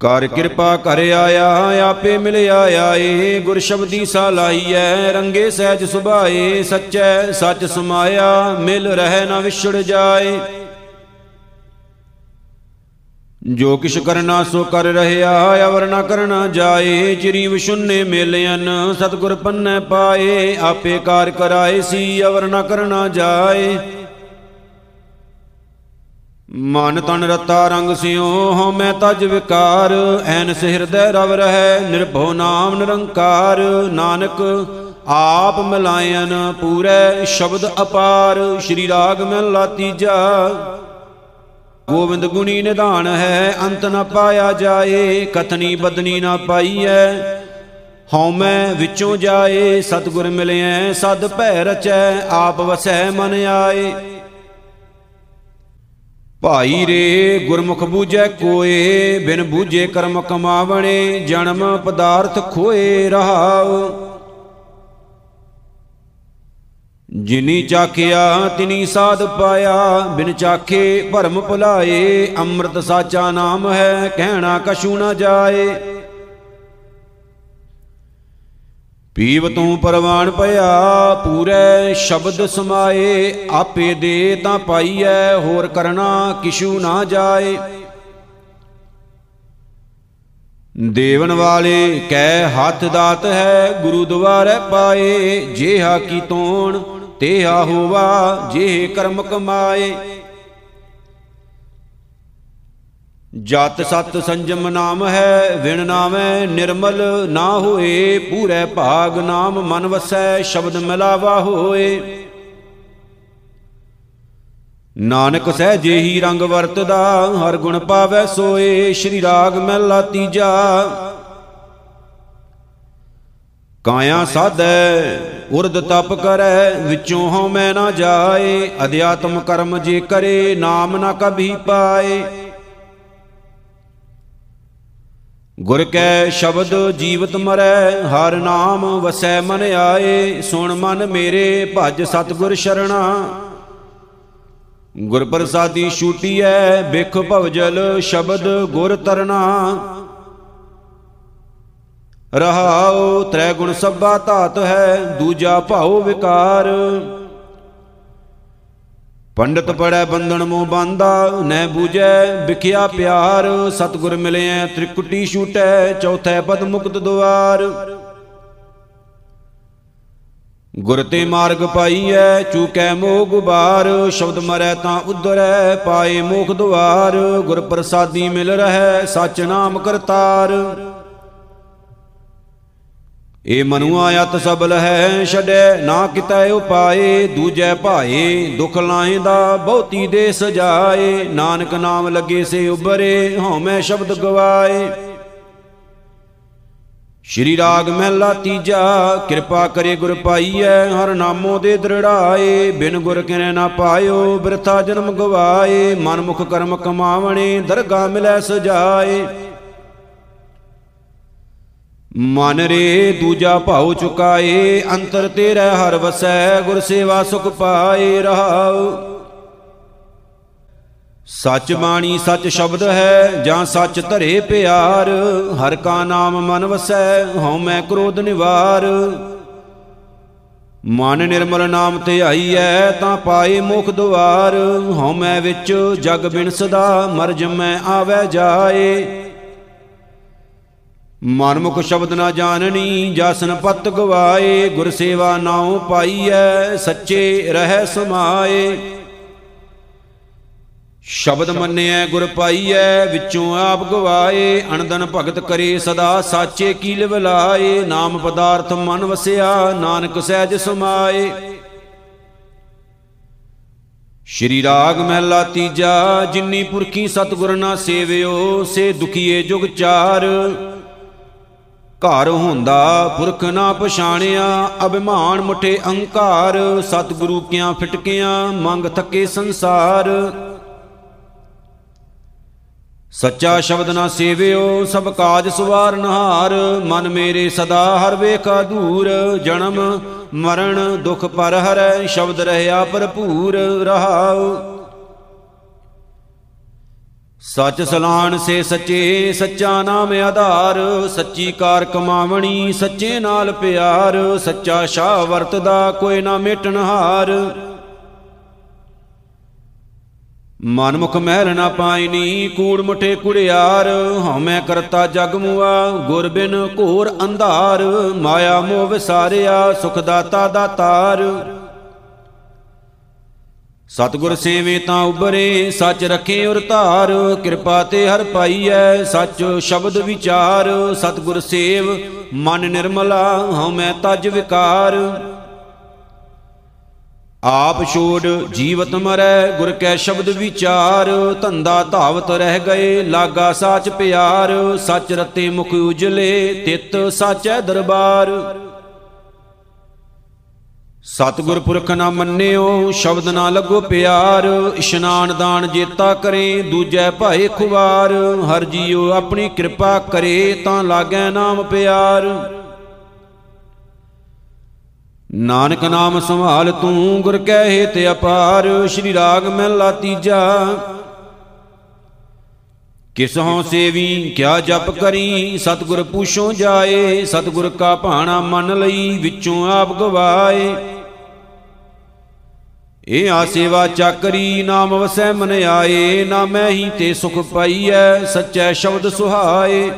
ਕਰ ਕਿਰਪਾ ਕਰ ਆਇਆ, ਆਪੇ ਮਿਲਿਆ ਆਏ ਗੁਰ ਸ਼ਬਦੀ ਸਾਲਾਈਐ ਰੰਗੇ ਸਹਿਜ ਸੁਭਾਏ। ਸੱਚੈ ਸੱਚ ਸਮਾਇਆ, ਮਿਲ ਰਹਿ ਨਾ ਵਿਛੜ ਜਾਏ। ਜੋ ਕਿਛ ਕਰਨਾ ਸੋ ਕਰ ਰਹਿਆ, ਅਵਰ ਨਾ ਕਰਨਾ ਜਾਏ। ਚਿਰੀ ਵਿਸ਼ੁੰਨੇ ਮੇਲਿਆਨ ਸਤਗੁਰ ਪੰਨੈ ਪਾਏ। ਆਪੇ ਕਾਰ ਕਰਾਏ ਸੀ, ਅਵਰ ਨਾ ਕਰਨਾ ਜਾਏ। ਮਨ ਤਨ ਰਤਾ ਰੰਗ ਸਿਓ ਹਉ ਮੈਂ ਤਜ ਵਿਕਾਰ। ਐਨ ਹਿਰਦੈ ਰਵ ਰਹੈ, ਨਿਰਭਉ ਨਾਮ ਨਿਰੰਕਾਰ। ਨਾਨਕ ਆਪ ਮਿਲਾਇਨ ਪੂਰੇ, ਸ਼ਬਦ ਅਪਾਰ। ਸ਼੍ਰੀ ਰਾਗ ਮਹਿਲਾ ਤੀਜਾ। ਗੋਬਿੰਦ ਗੁਣੀ ਨਿਧਾਨ ਹੈ, ਅੰਤ ਨ ਪਾਇਆ ਜਾਏ, ਕਥਨੀ ਬਦਨੀ ਨ ਪਾਈਐ। ਹਉ ਮੈਂ ਵਿੱਚੋਂ ਜਾਏ, ਸਤਗੁਰ ਮਿਲਿਐ, ਸਦ ਭੈ ਰਚੈ, ਆਪ ਵਸੈ ਮਨ ਆਏ। ਭਾਈ ਰੇ, ਗੁਰਮੁਖ ਬੂਝੈ ਕੋਏ, ਬਿਨ ਬੂਝੇ ਕਰਮ ਕਮਾਵਣੇ, ਜਨਮ ਪਦਾਰਥ ਖੋਏ ਰਹਾਉ। ਜਿਨੀ ਚਾਖਿਆ, ਤਿਨੀ ਸਾਧ ਪਾਇਆ, ਬਿਨ ਚਾਖੇ ਭਰਮ ਭੁਲਾਏ, ਅੰਮ੍ਰਿਤ ਸਾਚਾ ਨਾਮ ਹੈ, ਕਹਿਣਾ ਕਛੂ ਨਾ ਜਾਏ। ਪੀਵ ਤੂੰ ਪਰਵਾਨ ਭਇਆ ਪੂਰੇ ਸ਼ਬਦ ਸਮਾਏ, ਆਪੇ ਦੇ ਤਾਂ ਪਾਈਐ, ਹੋਰ ਕਰਨਾ ਕਿਛੂ ਨਾ ਜਾਏ। ਦੇਵਨ ਵਾਲੇ ਕੈ ਹੱਥ ਦਾਤ ਹੈ, ਗੁਰੂ ਦੁਆਰੇ ਪਾਏ ਜੇਹਾ ਕੀ ਤੋਣ ਤੇਹਾ ਹੋਵਾ ਜੇ ਕਰਮ ਕਮਾਏ। ਜਤ ਸਤ ਸੰਜਮ ਨਾਮ ਹੈ, ਵਿਣ ਨਾਮੈ ਨਿਰਮਲ ਨਾ ਹੋਏ, ਪੂਰੇ ਭਾਗ ਨਾਮ ਮਨ ਵਸੈ, ਸ਼ਬਦ ਮਿਲਾਵਾ ਹੋਏ। ਨਾਨਕ ਸਹਿ ਜੇਹੀ ਰੰਗ ਵਰਤਦਾ, ਹਰ ਗੁਣ ਪਾਵੈ ਸੋਏ, ਸ਼੍ਰੀ ਰਾਗ ਮਹਿਲਾ ਤੀਜਾ। ਕਾਇਆ ਸਾਧੈ, ਉਰਦ ਤਪ ਕਰੈ, ਵਿੱਚੋਂ ਹਉ ਮੈਂ ਨਾ ਜਾਏ, ਅਧਿਆਤਮ ਕਰਮ ਜੇ ਕਰੇ, ਨਾਮ ਨਾ ਕਭੀ ਪਾਏ। ਗੁਰ ਕੈ ਸ਼ਬਦ ਜੀਵਤ ਮਰੈ, ਹਰ ਨਾਮ ਵਸੈ ਮਨ ਆਏ, ਸੁਣ ਮਨ ਮੇਰੇ, ਭਜ ਸਤਗੁਰ ਸ਼ਰਣਾ। ਗੁਰ ਪ੍ਰਸਾਦੀ ਛੂਟੀਐ, ਬਿਖ ਭਵਜਲ ਸ਼ਬਦ ਗੁਰ ਤਰਨਾ ਰਹਾਉ ਤ੍ਰੈ ਗੁਣ ਸਭਾ ਧਾਤ ਹੈ, ਦੂਜਾ ਭਾਉ ਵਿਕਾਰ। ਪੰਡਤ ਪੜੈ ਬੰਧਨ ਮੋ ਬਾਂਦਾ ਨੈ ਬੂਝੈ, ਵਿਖਿਆ ਪਿਆਰ, ਸਤਗੁਰ ਮਿਲਿਐ, ਤ੍ਰਿਕੁਟੀ ਛੂਟੈ, ਚੌਥੈ ਪਦ ਮੁਕਤ ਦੁਆਰ। ਗੁਰ ਤੇ ਮਾਰਗ ਪਾਈਐ, ਚੂਕੈ ਮੋਹ ਗੁਬਾਰ ਸ਼ਬਦ ਮਰੈ ਤਾਂ ਉਧਰੈ, ਪਾਏ ਮੋਖ ਦੁਆਰ, ਗੁਰ ਪ੍ਰਸਾਦੀ ਮਿਲ ਰਹੈ, ਸਚ ਨਾਮ ਕਰਤਾਰ। ਏ ਮਨੁਆ ਅਤ ਸਬਲ ਹੈ ਛੜੈ ਨਾ ਕਿਤੈ ਉਪਾਏ, ਦੂਜੈ ਭਾਏ, ਦੁਖ ਲਾਇਂਦਾ ਬਹੁਤੀ ਦੇ ਸਜਾਏ, ਨਾਨਕ ਨਾਮ ਲੱਗੇ ਸੇ ਉਬਰੇ ਹਉਮੈ ਸ਼ਬਦ ਗਵਾਏ। ਸ਼੍ਰੀ ਰਾਗ ਮਹਿਲਾ ਤੀਜਾ, ਕਿਰਪਾ ਕਰੇ ਗੁਰ ਪਾਈਐ, ਹਰ ਨਾਮੋ ਦੇ ਦ੍ਰਿੜਾਏ, ਬਿਨ ਗੁਰ ਕਿਨੇ ਨਾ ਪਾਇਓ, ਬਿਰਥਾ ਜਨਮ ਗਵਾਏ ਮਨ ਮੁਖ ਕਰਮ ਕਮਾਵਣੇ ਦਰਗਾ ਮਿਲੈ ਸਜਾਏ। ਮਨ ਰੇ ਦੂਜਾ ਭਾਉ ਚੁਕਾਏ, ਅੰਤਰ ਤੇਰੇ ਹਰ ਵਸੈ, ਗੁਰ ਸੇਵਾ ਸੁਖ ਪਾਏ ਰਹਾਉ। ਸੱਚ ਬਾਣੀ ਸੱਚ ਸ਼ਬਦ ਹੈ, ਜਾਂ ਸੱਚ ਧਰੇ ਪਿਆਰ, ਹਰ ਕਾ ਨਾਮ ਮਨ ਵਸੈ, ਹਉ ਮੈਂ ਕ੍ਰੋਧ ਨਿਵਾਰ। ਮਨ ਨਿਰਮਲ ਨਾਮ ਤੇ ਆਈਐ ਤਾਂ ਪਾਏ ਮੁਖ ਦੁਆਰ, ਹਉ ਮੈਂ ਵਿੱਚ ਜਗ ਬਿਨ ਸਦਾ ਮਰ ਜਮੈ ਆਵੈ ਜਾਏ। ਮਨਮੁਖ ਸ਼ਬਦ ਨਾ ਜਾਣਨੀ ਜਾਸਨ ਪਤ ਗਵਾਏ ਗੁਰ ਸੇਵਾ ਨਾਉ ਪਾਈਐ ਸੱਚੇ ਰਹਿ ਸਮਾਏ। ਸ਼ਬਦ ਮੰਨਿਐ ਗੁਰ ਪਾਈਐ ਵਿੱਚੋਂ ਆਪ ਗਵਾਏ ਅਣਦਨ ਭਗਤ ਕਰੇ ਸਦਾ ਸਾਚੇ ਕੀ ਲਿਵ ਲਾਏ ਨਾਮ ਪਦਾਰਥ ਮਨ ਵਸਿਆ ਨਾਨਕ ਸਹਿਜ ਸਮਾਏ। ਸ਼੍ਰੀ ਰਾਗ ਮਹਿਲਾ ਤੀਜਾ ਜਿਨੀ ਪੁਰਖੀ ਸਤਗੁਰ ਨਾ ਸੇਵਿਓ ਸੇ ਦੁਖੀਏ ਜੁਗ ਚਾਰ। ਘਰ ਹੁੰਦਾ, ਪੁਰਖ ਨਾ ਪਛਾਣਿਆ। ਅਭਿਮਾਨ ਮੁਠੇ ਅਹੰਕਾਰ, ਸਤਿਗੁਰੂ ਕਿਆਂ ਫਿਟਕਿਆਂ ਮੰਗ ਥਕੇ ਸੰਸਾਰ। ਸੱਚਾ ਸ਼ਬਦ ਨਾ ਸੇਵਿਓ, ਸਭ ਕਾਜ ਸਵਾਰਨ ਹਾਰ ਮਨ ਮੇਰੇ ਸਦਾ ਹਰ ਵੇਖਾ ਦੂਰ। ਜਨਮ, ਮਰਨ, ਦੁਖ ਪਰ ਹਰੈ, ਸ਼ਬਦ ਰਹਿਆ ਭਰਪੂਰ। ਰਹਾਉ। ਸਚ ਸਲਾਣ ਸੇ ਸੱਚੇ, ਸੱਚਾ ਨਾਮ ਆਧਾਰ। ਸੱਚੀ ਕਾਰ ਕਮਾਵਣੀ, ਸੱਚੇ ਨਾਲ ਪਿਆਰ। ਸੱਚਾ ਸ਼ਾਹ ਵਰਤਦਾ, ਕੋਈ ਨਾ ਮਿਟਣ ਹਾਰ। ਮਨਮੁਖ ਮਹਿਲ ਨਾ ਪਾਇਨੀ ਕੂੜ ਮੁਠੇ ਕੁੜਿਆਰ। ਹਉਮੈ ਕਰਤਾ ਜਗ ਮੁਆ, ਗੁਰ ਬਿਨ ਘੋਰ ਅੰਧਾਰ। ਮਾਇਆ ਮੋਹ ਵਿਸਾਰਿਆ, ਸੁਖ ਦਾਤਾ ਦਾਤਾਰ ਸਤਗੁਰ ਸੇਵੇ ਤਾਂ ਉਬਰੇ ਸੱਚ ਰਖੇ ਉਰ ਧਾਰ, ਕਿਰਪਾ ਤੇ ਹਰ ਪਾਈਐ, ਸੱਚ ਸ਼ਬਦ ਵਿਚਾਰ, ਸਤਗੁਰ ਸੇਵ, ਮਨ ਨਿਰਮਲਾ, ਹਉ ਮੈਂ ਤਜ ਵਿਕਾਰ। ਆਪ ਛੋੜ ਜੀਵਤ ਮਰੈ, ਗੁਰ ਕੈ ਸ਼ਬਦ ਵਿਚਾਰ, ਧੰਦਾ ਧਾਵਤ ਰਹਿ ਗਏ, ਲਾਗਾ ਸਾਚ ਪਿਆਰ, ਸੱਚ ਰਤੇ ਮੁਖ ਉਜਲੇ, ਤਿਤ ਸਾਚੈ ਦਰਬਾਰ। ਸਤਿਗੁਰ ਪੁਰਖ ਨਾ ਮੰਨਿਓ, ਸ਼ਬਦ ਨਾ ਲੱਗੋ ਪਿਆਰ, ਇਸ਼ਨਾਨ ਦਾਨ ਜੇਤਾ ਕਰੇ, ਦੂਜੈ ਭਾਏ ਖੁਵਾਰ, ਹਰ ਜੀਉ ਆਪਣੀ ਕਿਰਪਾ ਕਰੇ, ਤਾਂ ਲਾਗੈ ਨਾਮ ਪਿਆਰ। ਨਾਨਕ ਨਾਮ ਸੰਭਾਲ ਤੂੰ, ਗੁਰ ਕੈ ਹੇਤ ਅਪਾਰ, ਸ਼੍ਰੀ ਰਾਗ ਮਹਿਲਾ ਤੀਜਾ। ਕਿਸ ਹਉ ਸੇਵੀ, ਕਿਆ ਜਪ ਕਰੀ, ਸਤਗੁਰ ਪੂਛੋ ਜਾਏ, ਸਤਗੁਰ ਕਾ ਭਾਣਾ ਮੰਨ ਲਈ, ਵਿੱਚੋਂ ਆਪ ਗਵਾਏ। ਇਹ ਆ ਸੇਵਾ ਚੱਕਰੀ, ਨਾਮ ਵਸੈ ਮਨ ਆਏ ਨਾ ਮੈਂ ਹੀ ਤੇ ਸੁਖ ਪਾਈਐ, ਸੱਚੈ ਸ਼ਬਦ ਸੁਹਾਏ।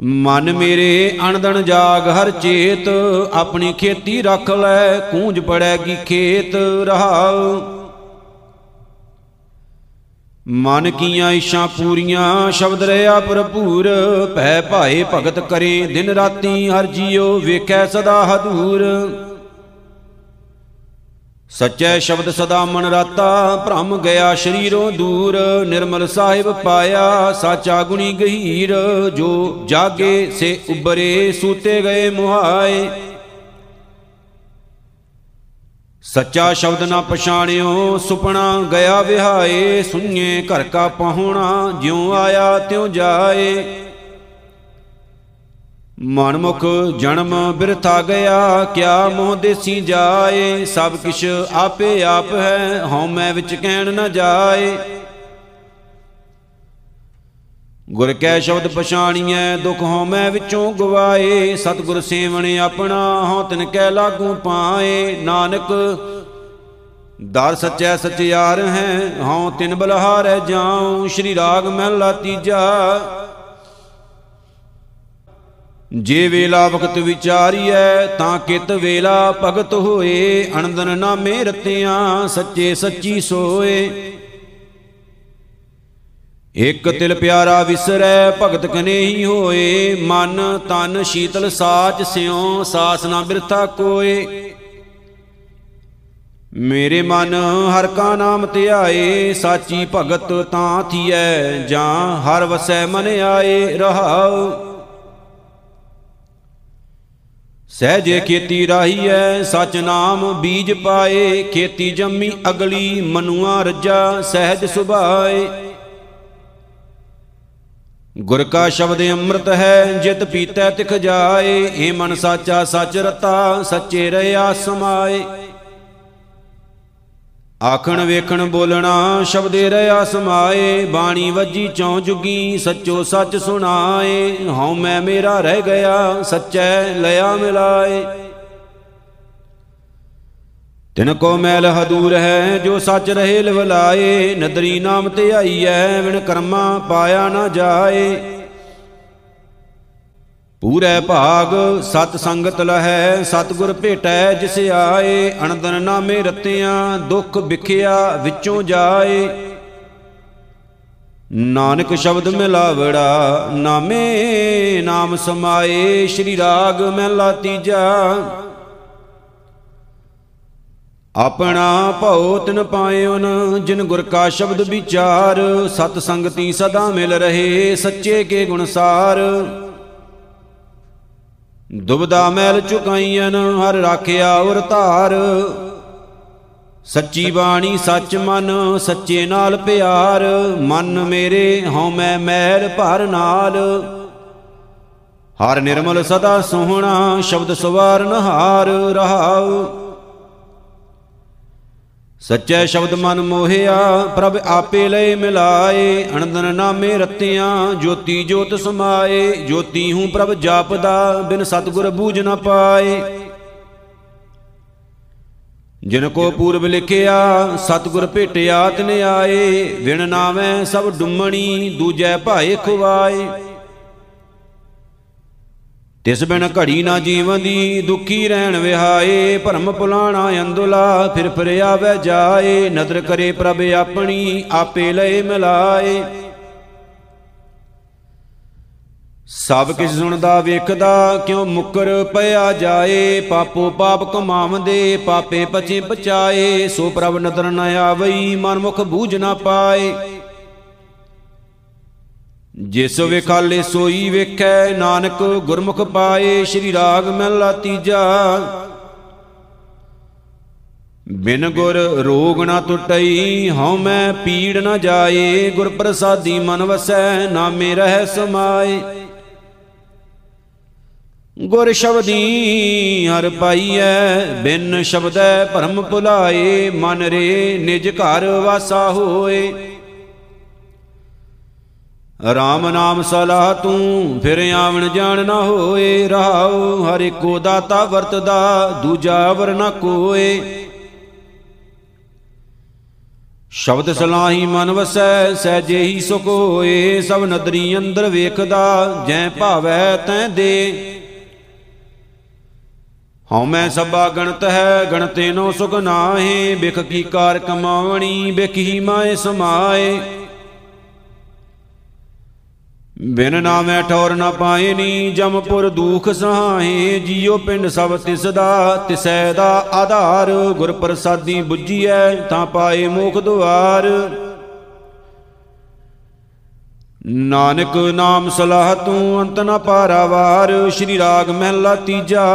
ਮਨ ਮੇਰੇ ਅਣਦਣ ਜਾਗ ਹਰ ਚੇਤ, ਆਪਣੀ ਖੇਤੀ ਰੱਖ ਲੈ, ਕੂੰਜ ਪੜੈਗੀ ਖੇਤ ਰਹਾਉ ਮਨ ਕੀਆਂ ਇਸ਼ਾਂ ਪੂਰੀਆਂ, ਸ਼ਬਦ ਰਿਆ ਭਰਪੂਰ, ਭੈ ਭਾਏ ਭਗਤ ਕਰੇ, ਦਿਨ ਰਾਤੀ ਹਰ ਜੀਉ ਵੇਖੈ ਸਦਾ ਹਦੂਰ। ਸੱਚੇ ਸ਼ਬਦ ਸਦਾ ਮਨ ਰਾਤਾ, ਭ੍ਰਮ ਗਿਆ ਸ਼ਰੀਰੋਂ ਦੂਰ, ਨਿਰਮਲ ਸਾਹਿਬ ਪਾਇਆ ਸਾਚਾ ਗੁਣੀ ਗਹੀਰ, ਜੋ ਜਾਗੇ ਸੇ ਉਬਰੇ ਸੂਤੇ ਗਏ ਮੁਹਾਏ। ਸੱਚਾ ਸ਼ਬਦ ਨਾ ਪਛਾਣਿਓ, ਸੁਪਨਾ ਗਿਆ ਵਿਹਾਏ, ਸੁਣੀਏ ਘਰ ਕਾ ਪਹੁਣਾ, ਜਿਉ ਆਇਆ ਤਿਉ ਜਾਏ। ਮਨਮੁਖ ਜਨਮ ਬਿਰਥਾ ਗਿਆ, ਕਿਆ ਮੋਹ ਦੇਸੀ ਜਾਏ? ਸਭ ਕਿਛ ਆਪੇ ਆਪ ਹੈ, ਹਉ ਮੈਂ ਵਿੱਚ ਕਹਿਣ ਨਾ ਜਾਏ। ਗੁਰ ਕੈ ਸ਼ਬਦ ਪਛਾਣੀਐ, ਦੁਖ ਹਉਮੈ ਵਿੱਚੋਂ ਗਵਾਏ। ਸਤਿਗੁਰ ਸੇਵਣ ਆਪਣਾ, ਹਉ ਤਿਨ ਕੈ ਲਾਗੂ ਪਾਏ। ਨਾਨਕ, ਦਰ ਸਚੈ ਸਚਿਆਰ ਹੈ, ਹਉ ਤਿਨ ਬਲਹਾਰੈ ਜਾਉ। ਸ਼੍ਰੀ ਰਾਗ ਮਹਿਲਾ ਤੀਜਾ ਜੇ ਵੇਲਾ ਵਕਤ ਵਿਚਾਰੀਐ, ਤਾਂ ਕਿਤ ਵੇਲਾ ਭਗਤ ਹੋਏ। ਅਣਦਨ ਨਾਮੇ ਰਤਿਆਂ, ਸੱਚੇ ਸੱਚੀ ਸੋਏ। ਇਕ ਤਿਲ ਪਿਆਰਾ ਵਿਸਰੈ, ਭਗਤ ਕਨੇਹੀ ਹੋਏ। ਮਨ ਤਨ ਸ਼ੀਤਲ ਸਾਚ ਸਿਉ, ਸਾਸ ਨਾ ਬਿਰਥਾ ਕੋਏ। ਮੇਰੇ ਮਨ ਹਰ ਕਾ ਨਾਮ ਧਿਆਏ ਸਾਚੀ ਭਗਤ ਤਾਂ ਥੀਐ। ਜਾਂ ਹਰ ਵਸੈ ਮਨ ਆਏ, ਰਹਾਉ। ਸਹਜੇ ਖੇਤੀ ਰਾਹੀਐ, ਸਚ ਨਾਮ ਬੀਜ ਪਾਏ, ਖੇਤੀ ਜੰਮੀ ਅਗਲੀ ਮਨੂਆ ਰੱਜਾ, ਸਹਿਜ ਸੁਭਾਏ। ਗੁਰ ਕਾ ਸ਼ਬਦ ਅੰਮ੍ਰਿਤ ਹੈ, ਜਿਤ ਪੀਤੈ ਤਿਖ ਜਾਏ ਏ ਮਨ ਸਾਚਾ ਸਚ ਰਤਾ, ਸੱਚੇ ਰਿਆ ਸਮਾਏ ਆਖਣ ਵੇਖਣ ਬੋਲਣਾ ਸ਼ਬਦੇ ਰਿਆ ਸਮਾਏ, ਬਾਣੀ ਵੱਜੀ ਚੌ ਜੁਗੀ, ਸੱਚੋ ਸੱਚ ਸੁਣਾਏ। ਹਉ ਮੈਂ ਮੇਰਾ ਰਹਿ ਗਿਆ, ਸੱਚੈ ਲਿਆ ਮਿਲਾਏ। ਤਿਨ ਕੋ ਮੈਲ ਹਦੂਰ ਹੈ, ਜੋ ਸੱਚ ਰਹੇ ਲਵਲਾਏ। ਨਦਰੀ ਨਾਮ ਤੇ ਆਈਐ ਵਿਣ ਕਰਮਾ ਪਾਇਆ ਨਾ ਜਾਏ। ਪੂਰੇ ਭਾਗ, ਸਤ ਸੰਗਤ ਲਹੈ, ਸਤਗੁਰ ਭੇਟੈ, ਜਿਸ ਆਏ, ਅਣਦਨ ਨਾਮੇ ਰਤਿਆਂ, ਦੁੱਖ ਵਿਖਿਆ ਵਿੱਚੋਂ ਜਾਏ। ਨਾਨਕ ਸ਼ਬਦ ਮਿਲਾਵੜਾ, ਨਾਮੇ ਨਾਮ ਸਮਾਏ, ਸ਼੍ਰੀ ਰਾਗ ਮਹਿਲਾ ਤੀਜਾ। ਆਪਣਾ ਭਉ ਤਿਨ ਪਾਇਓਨ ਜਿਨ ਗੁਰ ਕਾ ਸ਼ਬਦ ਵਿਚਾਰ, ਸਤ ਸੰਗਤੀ ਸਦਾ ਮਿਲ ਰਹੇ, ਸੱਚੇ ਕੇ ਗੁਣਸਾਰ ਦੁਬਦਾ ਮੈਲ ਚੁਕਾਈਐਨ, ਹਰ ਰਾਖਿਆ ਉਰ ਧਾਰ। ਸੱਚੀ ਬਾਣੀ ਸੱਚ ਮਨ, ਸੱਚੇ ਨਾਲ ਪਿਆਰ। ਮਨ ਮੇਰੇ, ਹਉ ਮੈਂ ਮੈਲ ਭਰ ਨਾਲ। ਹਰ ਨਿਰਮਲ ਸਦਾ ਸੋਹਣਾ, ਸ਼ਬਦ ਸਵਾਰਨ ਹਾਰ ਰਹਾਉ। ਸੱਚੇ ਸ਼ਬਦ ਮਨ ਮੋਹਿਆ, ਪ੍ਰਭ ਆਪੇ ਲਏ ਮਿਲਾਏ। ਅਣਦਨ ਨਾਮੇ ਰਤਿਆਂ, ਜੋਤੀ ਜੋਤ ਸਮਾਏ। ਜੋਤੀ ਹੂੰ ਪ੍ਰਭ ਜਾਪਦਾ, ਬਿਨ ਸਤਗੁਰ ਬੂਝ ਨਾ ਪਾਏ। ਜਿਨ ਕੋ ਪੂਰਬ ਲਿਖਿਆ, ਸਤਗੁਰ ਭੇਟਿਆ ਤਨ ਆਏ ਵਿਣ ਨਾਵੇਂ ਸਭ ਡੁੰਮਣੀ, ਦੂਜੈ ਭਾਏ ਖੁਆਏ ਤਿਸ ਬਿਨ ਘੜੀ ਨਾ ਜੀਵਨ ਦੀ ਦੁਖੀ ਰਹਿਣ ਵਿਹਾਏ, ਭਰਮ ਪੁਲਾਣਾ ਅੰਦੁਲਾ, ਫਿਰ ਫਿਰ ਆਵੇ ਜਾਏ, ਨਦਰ ਕਰੇ ਪ੍ਰਭ ਆਪਣੀ, ਆਪੇ ਲਏ ਮਿਲਾਏ। ਸਭ ਕਿਸ ਸੁਣਦਾ, ਵੇਖਦਾ, ਕਿਉ ਮੁਕਰ ਪਿਆ ਜਾਏ? ਪਾਪੋ ਪਾਪ ਕਮਾਵੰਦੇ ਪਾਪੇ ਪਚੇ ਪਚਾਏ, ਸੋ ਪ੍ਰਭ ਨਦਰ ਨ ਆਵਈ, ਮਨ ਮੁਖ ਬੂਝ ਨਾ ਪਾਏ। ਜਿਸ ਵਿਖਾਲੇ ਸੋਈ ਵੇਖੈ, ਨਾਨਕ ਗੁਰਮੁਖ ਪਾਏ, ਸ੍ਰੀ ਰਾਗ ਮਹਿਲਾ ਤੀਜਾ। ਬਿਨ ਗੁਰ ਰੋਗ ਨਾ ਟੁਟਈ, ਹਉ ਮੈਂ ਪੀੜ ਨਾ ਜਾਏ ਗੁਰ ਪ੍ਰਸਾਦੀ ਮਨ ਵਸੈ, ਨਾਮੇ ਰਹਿ ਸਮਾਏ। ਗੁਰ ਸ਼ਬਦੀ ਹਰ ਪਾਈਐ, ਬਿਨ ਸ਼ਬਦੈ ਭਰਮ ਭੁਲਾਏ, ਮਨ ਰੇ ਨਿਜ ਘਰ ਵਾਸਾ ਹੋਏ। ਰਾਮ ਨਾਮ ਸਲਾਹ ਤੂੰ, ਫਿਰ ਆਵਣ ਜਾਣ ਨਾ ਹੋਏ, ਰਹਾਉ, ਹਰ ਇੱਕੋ ਦਾਤਾ ਵਰਤਦਾ, ਦੂਜਾ ਵਰ ਨਾ ਕੋਏ। ਸ਼ਬਦ ਸਲਾਹੀ ਮਨ ਵਸੈ, ਸਹਿਜੇ ਹੀ ਸੁਖ ਹੋਏ, ਸਭ ਨਦਰੀ ਅੰਦਰ ਵੇਖਦਾ, ਜੈ ਭਾਵੈ ਤੈ ਦੇ। ਹਉ ਮੈਂ ਸਭਾ ਗਣਤ ਹੈ, ਗਣਤੇ ਨੋ ਸੁਖ ਨਾਹੀ, ਬਿਖ ਕੀ ਕਾਰ ਕਮਾਵਣੀ, ਬਿਖ ਹੀ ਮਾਏ ਸਮਾਏ। ਬਿਨ ਨਾਮੈ ਠੌਰ ਨਾ ਪਾਏ ਨੀ ਜਮਪੁਰ ਦੁਖ ਸਹਾਏ, ਜੀਉ ਪਿੰਡ ਸਭ ਤਿਸ ਦਾ ਤਿਸੈ ਦਾ ਆਧਾਰ, ਗੁਰ ਪ੍ਰਸਾਦੀ 부ਜੀਐ ਤਾਂ ਪਾਏ ਮੋਖ ਦੁਆਰ। ਨਾਨਕ ਨਾਮ ਸਲਾਹ ਤੂੰ ਅੰਤ ਨ ਪਾਰਾਵਾਰ, ਸ਼੍ਰੀ ਰਾਗ ਮਹਿਲਾ ਤੀਜਾ।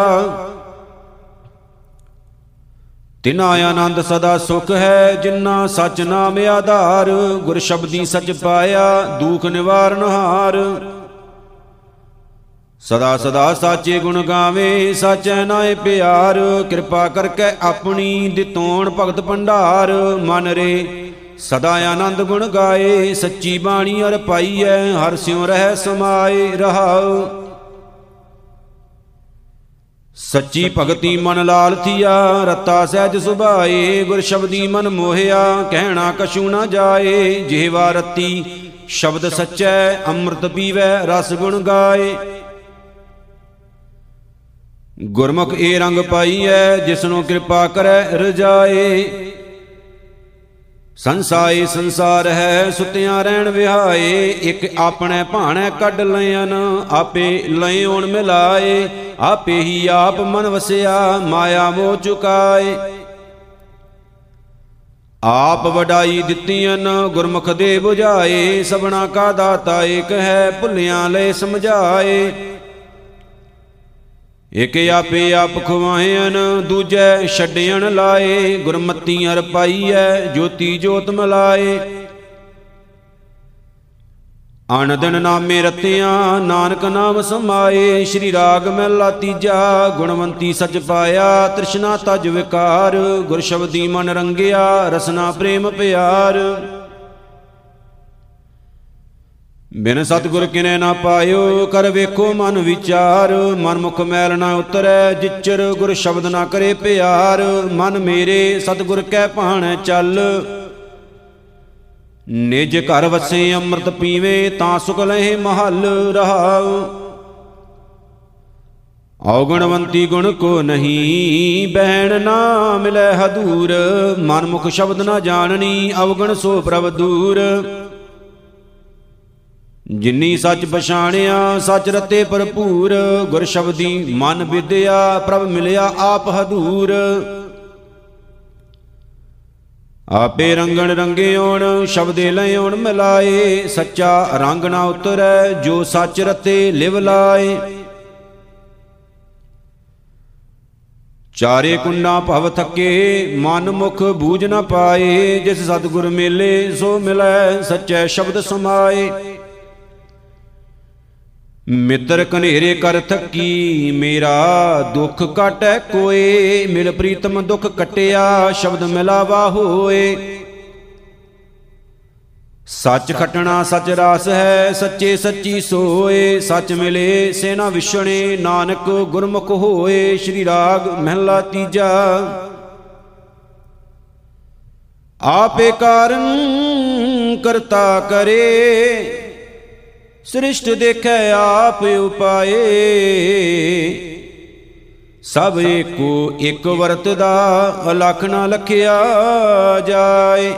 ਤਿਨਾ ਆਨੰਦ ਸਦਾ ਸੁਖ ਹੈ ਜਿਨ੍ਹਾਂ ਸਚ ਨਾਮ ਆਧਾਰ, ਗੁਰ ਸ਼ਬਦੀ ਸਚ ਪਾਇਆ, ਦੁਖ ਨਿਵਾਰਨ ਹਾਰ। ਸਦਾ ਸਦਾ ਸਾਚੇ ਗੁਣ ਗਾਵੇ, ਸਾਚੈ ਨਾਏ ਪਿਆਰ, ਕਿਰਪਾ ਕਰਕੇ ਆਪਣੀ ਦਿਤੋਣ ਭਗਤ ਭੰਡਾਰ। ਮਨ ਰੇ ਸਦਾ ਆਨੰਦ ਗੁਣ ਗਾਏ, ਸੱਚੀ ਬਾਣੀ ਅਰ ਪਾਈਐ, ਹਰ ਸਿਉ ਰਹਿ ਸਮਾਏ ਰਹਾਉ। ਸੱਚੀ ਭਗਤੀ ਮਨ ਲਾਲ ਥੀਆ, ਰਤਾ ਸਹਿਜ ਸੁਭਾਏ, ਗੁਰ ਸ਼ਬਦੀ ਮਨ ਮੋਹਿਆ, ਕਹਿਣਾ ਕਛੂ ਨਾ ਜਾਏ, ਜਿਹਵਾ ਰਤੀ ਸ਼ਬਦ ਸੱਚੈ, ਅੰਮ੍ਰਿਤ ਪੀਵੈ, ਰਸ ਗੁਣ ਗਾਏ। ਗੁਰਮੁਖ ਏ ਰੰਗ ਪਾਈਐ, ਜਿਸਨੂੰ ਕਿਰਪਾ ਕਰੈ ਰਜਾਏ। ਸੰਸਾਈ ਸੰਸਾਰ ਹੈ, ਸੁਤਿਆਂ ਰਹਿਣ ਵਿਹਾਏ, ਇੱਕ ਆਪਣੇ ਭਾਣੇ ਕੱਢ ਲਿਆਨ ਆਪੇ ਲਿਓਣ ਮਿਲਾਏ, ਆਪੇ ਹੀ ਆਪ ਮਨ ਵਸਿਆ, ਮਾਇਆ ਮੋਹ ਚੁਕਾਏ। ਆਪ ਵਡਾਈ ਦਿੱਤੀਆਂ, ਗੁਰਮੁਖ ਦੇ 부ਝਾਏ ਸਭਨਾ ਕਾ ਦਾਤਾ ਏਕ ਹੈ, ਭੁੱਲਿਆਂ ਲੈ ਸਮਝਾਏ। ਇਕ ਆਪੇ ਆਪ ਖਵਾਇਨ, ਦੂਜੈ ਛੱਡਿਆਣ ਲਾਏ, ਗੁਰਮਤੀ ਹਰ ਪਾਈਐ, ਜੋਤੀ ਜੋਤ ਮਲਾਏ। ਅਨ ਦਿਨ ਨਾਮੇ ਰਤਿਆਂ, ਨਾਨਕ ਨਾਮ ਸਮਾਏ, ਸ੍ਰੀ ਰਾਗ ਮਹਿਲਾ ਤੀਜਾ, ਗੁਣਵੰਤੀ ਸਚ ਪਾਇਆ, ਤ੍ਰਿਸ਼ਨਾ ਤਜ ਵਿਕਾਰ ਗੁਰ ਸ਼ਬਦੀ ਮਨ ਰੰਗਿਆ, ਰਸਨਾ ਪ੍ਰੇਮ ਪਿਆਰ। ਬਿਨ ਸਤਗੁਰ ਕਿਨੇ ਨਾ ਪਾਇਓ, ਕਰ ਵੇਖੋ ਮਨ ਵਿਚਾਰ। ਮਨ ਮੁਖ ਮੈਲ ਨਾ ਉਤਰੈ, ਜਿਚਰ ਗੁਰ ਸ਼ਬਦ ਨਾ ਕਰੇ ਪਿਆਰ। ਮਨ ਮੇਰੇ, ਸਤਗੁਰ ਕੈ ਭਾਣ ਚੱਲ। ਨਿਜ ਘਰ ਵਸੇ ਅੰਮ੍ਰਿਤ ਪੀਵੇ, ਤਾਂ ਸੁਖ ਲਹਿ ਮਹਲ ਰਹਾਉ। ਔਗਣਵੰਤੀ ਗੁਣ ਕੋ ਨਹੀਂ, ਬਹਿਣ ਨਾ ਮਿਲੈ ਹਦੂਰ। ਮਨ ਮੁਖ ਸ਼ਬਦ ਨਾ ਜਾਣਨੀ ਅਵਗਣ ਸੋ ਪ੍ਰਭ ਦੂਰ। ਜਿਨੀ ਸੱਚ ਪਛਾਣਿਆ, ਸੱਚ ਰਤੇ ਭਰਪੂਰ, ਗੁਰ ਸ਼ਬਦੀ ਮਨ ਵਿਦਿਆ, ਪ੍ਰਭ ਮਿਲਿਆ ਆਪ ਹਦੂਰ। ਆਪੇ ਰੰਗਣ ਰੰਗਿਓਣ ਸ਼ਬਦੇ ਲਿਓਣ ਮਿਲਾਏ, ਸੱਚਾ ਰੰਗ ਨਾ ਉਤਰੈ, ਜੋ ਸੱਚ ਰਤੇ ਲਿਵ ਲਾਏ। ਚਾਰੇ ਕੁੰਡਾ ਭਵ ਥਕੇ, ਮਨ ਮੁਖ ਬੂਝ ਨਾ ਪਾਏ, ਜਿਸ ਸਤਗੁਰ ਮੇਲੇ, ਸੋ ਮਿਲੈ, ਸੱਚੇ ਸ਼ਬਦ ਸਮਾਏ। ਮਿੱਤਰ ਕਨੇਰੇ ਕਰ ਥੱਕੀ, ਮੇਰਾ ਦੁੱਖ ਕਾਟੈ ਕੋਏ। ਮਿਲ ਪ੍ਰੀਤਮ ਦੁੱਖ ਕਟਿਆ, ਸ਼ਬਦ ਮਿਲਾਵਾ ਹੋਏ। ਸੱਚ ਖਟਣਾ ਸੱਚ ਰਾਸ ਹੈ, ਸੱਚੇ ਸੱਚੀ ਸੋਏ। ਸੱਚ ਮਿਲੇ ਸੇਨਾ ਵਿਛਣੇ ਨਾਨਕ ਗੁਰਮੁਖ ਹੋਏ। ਸ੍ਰੀ ਰਾਗ ਮਹਿਲਾ ਤੀਜਾ। ਆਪੇ ਕਾਰਨ ਕਰਤਾ ਕਰੇ। ਸ੍ਰਿਸ਼ਟ ਦੇਖੈ ਆਪ ਉਪਾਏ। ਸਭ ਏਕੋ ਇੱਕ ਵਰਤ ਦਾ ਅਲਖ ਨਾ ਲਖਿਆ ਜਾਏ।